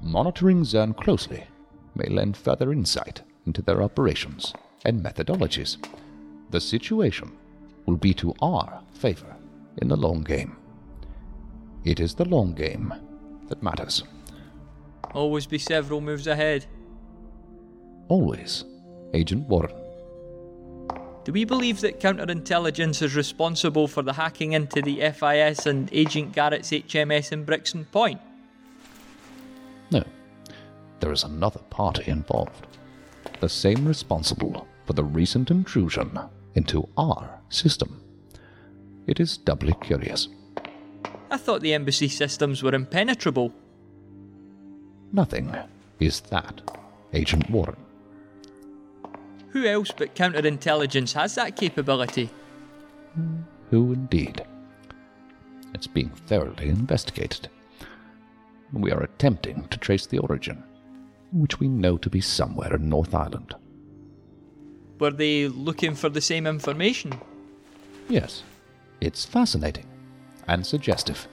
monitoring Zern closely may lend further insight into their operations and methodologies. The situation will be to our favor in the long game. It is the long game that matters. Always be several moves ahead. Always, Agent Warren. Do we believe that counterintelligence is responsible for the hacking into the FIS and Agent Garrett's HMS in Brixton Point? No. There is another party involved. The same responsible for the recent intrusion into our system. It is doubly curious. I thought the embassy systems were impenetrable. Nothing is that, Agent Warren. Who else but counterintelligence has that capability? Who indeed? It's being thoroughly investigated. We are attempting to trace the origin, which we know to be somewhere in North Island. Were they looking for the same information? Yes, it's fascinating and suggestive.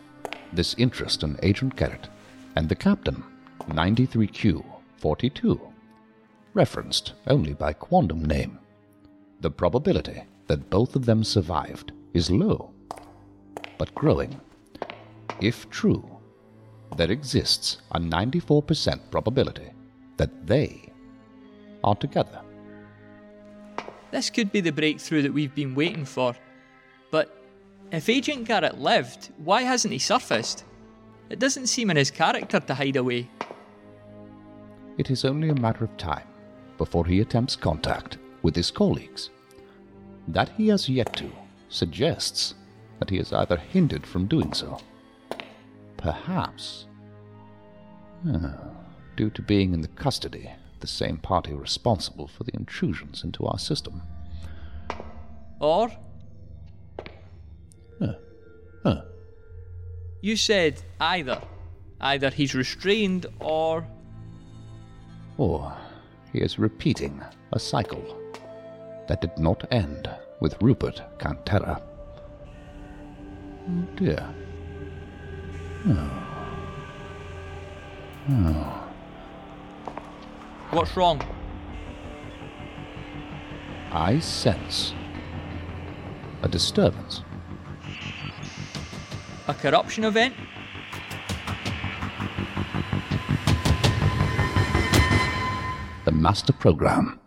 This interest in Agent Garrett and the captain, 93Q42, referenced only by quantum name. The probability that both of them survived is low, but growing. If true, there exists a 94% probability that they are together. This could be the breakthrough that we've been waiting for. But if Agent Garrett lived, why hasn't he surfaced? It doesn't seem in his character to hide away. It is only a matter of time before he attempts contact with his colleagues. That he has yet to suggests that he is either hindered from doing so. Perhaps due to being in the custody of the same party responsible for the intrusions into our system. Or? Huh. Huh. You said either. Either he's restrained or. Or he is repeating a cycle that did not end with Rupert Cantera. Oh dear. Oh. Oh. What's wrong? I sense a disturbance. A corruption event? The master program.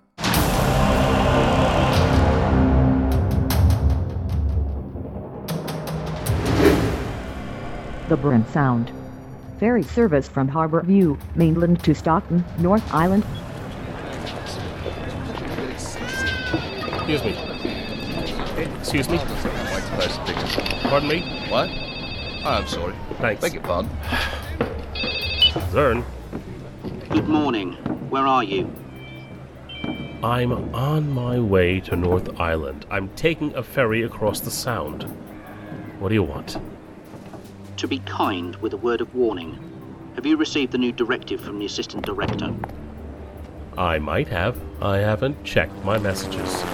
The Brent Sound. Ferry service from Harbor View, mainland to Stockton, North Island. Excuse me. Excuse me. Pardon me? What? Oh, I'm sorry. Thanks. Beg your pardon. Zern, Good morning. Where are you? I'm on my way to North Island. I'm taking a ferry across the Sound. What do you want? To be kind with a word of warning. Have you received the new directive from the Assistant Director? I might have. I haven't checked my messages.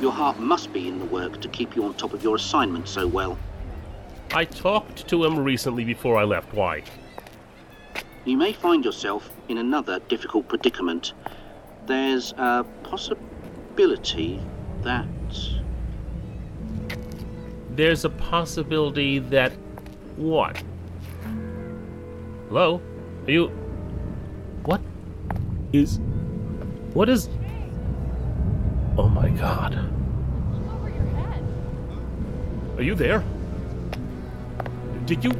Your heart must be in the work to keep you on top of your assignment so well. I talked to him recently before I left. Why? You may find yourself in another difficult predicament. There's a possibility that. There's a possibility that. What? Hello? Are you. What is. What is. Oh my god. Are you there? Did you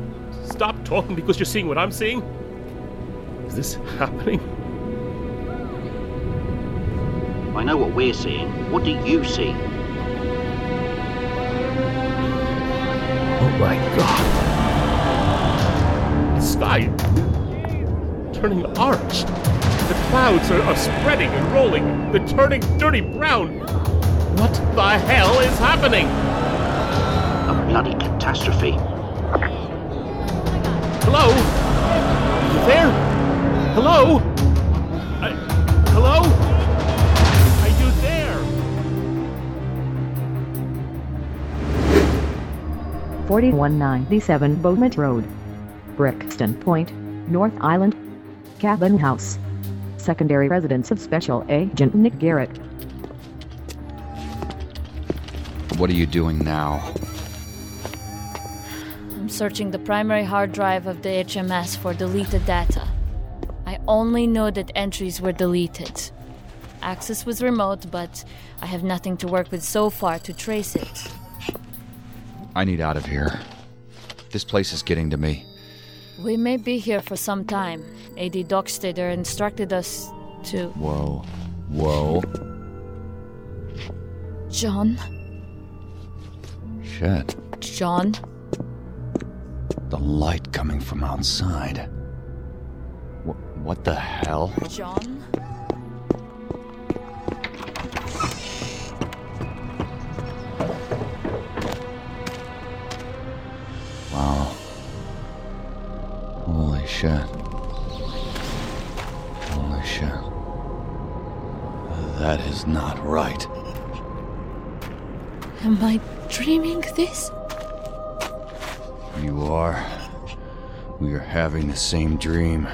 stop talking because you're seeing what I'm seeing? Is this happening? I know what we're seeing. What do you see? Oh my god. The sky turning orange. The clouds are, are spreading and rolling. They're turning dirty brown. What the hell is happening? A bloody catastrophe. Hello? Are you there? Hello? I, hello? Are you there? 4197 Beaumont Road. Brixton Point, North Island. Cabin House. secondary residence of Special Agent Nick Garrett. What are you doing now? I'm searching the primary hard drive of the HMS for deleted data. Only know that entries were deleted. Access was remote, but I have nothing to work with so far to trace it. I need out of here. This place is getting to me. We may be here for some time. AD Dockstader instructed us to. Whoa. Whoa. John? Shit. John? The light coming from outside. Wh- what the hell? John? Wow. Holy shit. Holy shit. That is not right. Am I dreaming this? You are. We are having the same dream.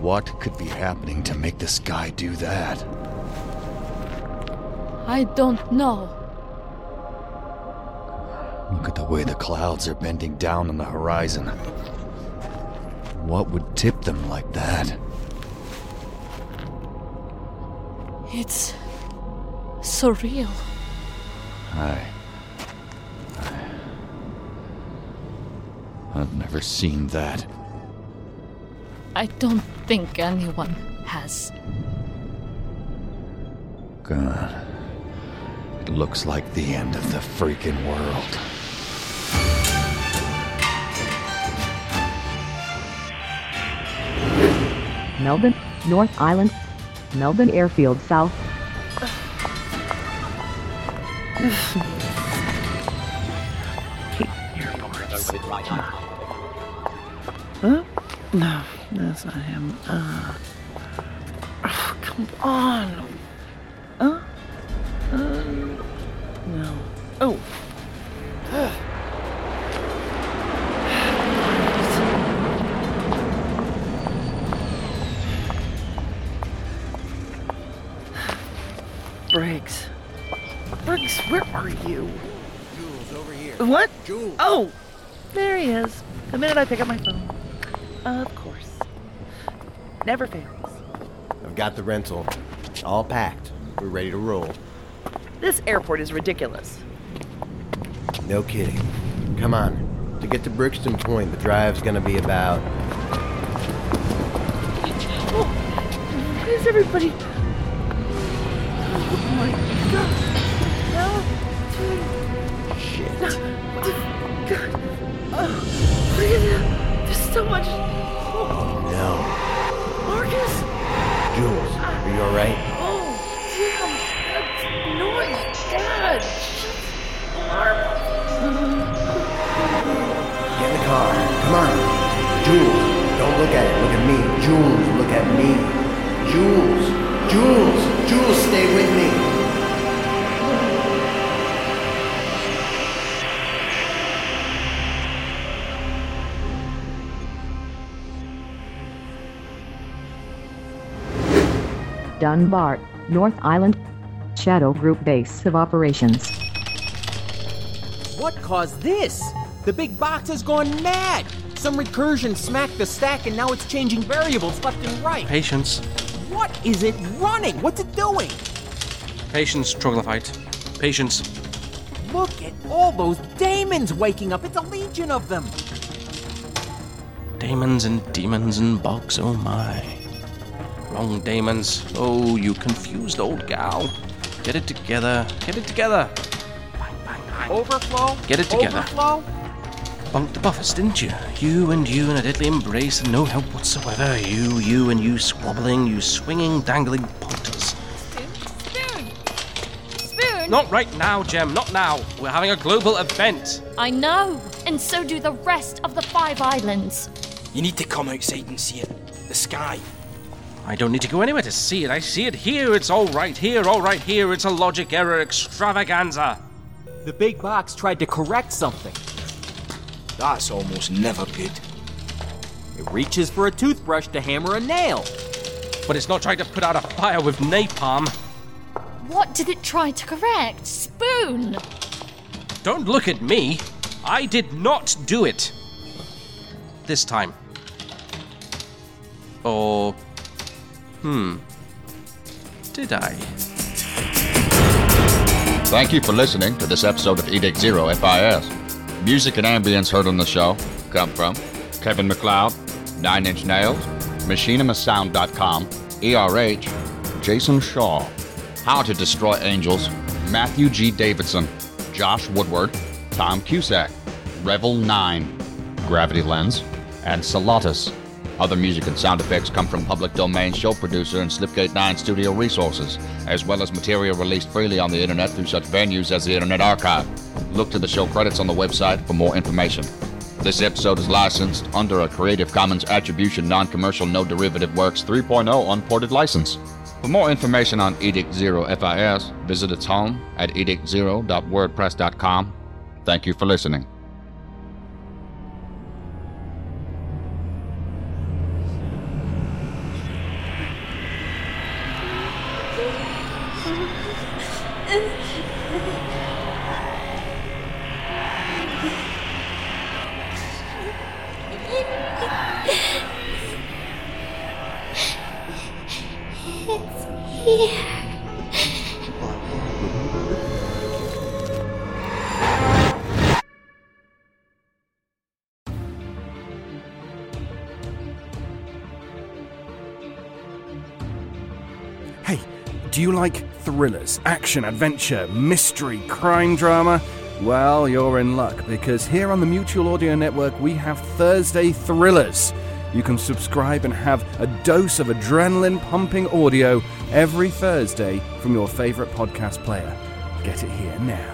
What could be happening to make this guy do that? I don't know. Look at the way the clouds are bending down on the horizon. What would tip them like that? It's surreal. I. I. I've never seen that. I don't think anyone has. God. It looks like the end of the freaking world. Melbourne, North Island, Melbourne Airfield South. Huh? No, that's not him. Uh, oh, come on. Huh? Uh, no. Oh. Briggs. Briggs, where are you? Jules, over here. What? Jules. Oh, there he is. The minute I pick up my phone. Of course. Never fails. I've got the rental. All packed. We're ready to roll. This airport is ridiculous. No kidding. Come on. To get to Brixton Point, the drive's gonna be about. Oh, why is everybody? Oh my god! No! Shit. God! Oh, look at that! There's so much. Oh, No. Marcus! Jules, are you alright? Oh, damn! That's noise! Alarm! Get in the car. Come on. Jules, don't look at it. Look at me. Jules, look at me. Jules, Jules, Jules, stay with me. Dunbar, North Island. Shadow Group Base of Operations. What caused this? The big box has gone mad! Some recursion smacked the stack and now it's changing variables left and right. Patience. What is it running? What's it doing? Patience, troglodyte. Patience. Look at all those daemons waking up. It's a legion of them. Daemons and demons and bugs, oh my. Wrong daemons. Oh, you confused old gal. Get it together. Get it together. Overflow? Get it together. Overflow? Bunked the buffers, didn't you? You and you in a deadly embrace and no help whatsoever. You, you and you squabbling, you swinging, dangling pointers. Spoon! Spoon! Not right now, Jem, not now. We're having a global event. I know, and so do the rest of the Five Islands. You need to come outside and see it. The sky. I don't need to go anywhere to see it. I see it here. It's all right here, all right here. It's a logic error extravaganza. The big box tried to correct something. That's almost never good. It reaches for a toothbrush to hammer a nail. But it's not trying to put out a fire with napalm. What did it try to correct? Spoon! Don't look at me. I did not do it. This time. Or. Hmm. Did I? Thank you for listening to this episode of Edict Zero FIS. Music and ambience heard on the show come from Kevin MacLeod, Nine Inch Nails, MachinimaSound.com, ERH, Jason Shaw, How to Destroy Angels, Matthew G. Davidson, Josh Woodward, Tom Cusack, Revel 9, Gravity Lens, and Salatus. Other music and sound effects come from public domain show producer and Slipgate 9 studio resources, as well as material released freely on the internet through such venues as the Internet Archive. Look to the show credits on the website for more information. This episode is licensed under a Creative Commons Attribution Non Commercial No Derivative Works 3.0 unported license. For more information on Edict Zero FIS, visit its home at edictzero.wordpress.com. Thank you for listening. Thrillers, action, adventure, mystery, crime drama? Well, you're in luck because here on the Mutual Audio Network we have Thursday Thrillers. You can subscribe and have a dose of adrenaline pumping audio every Thursday from your favorite podcast player. Get it here now.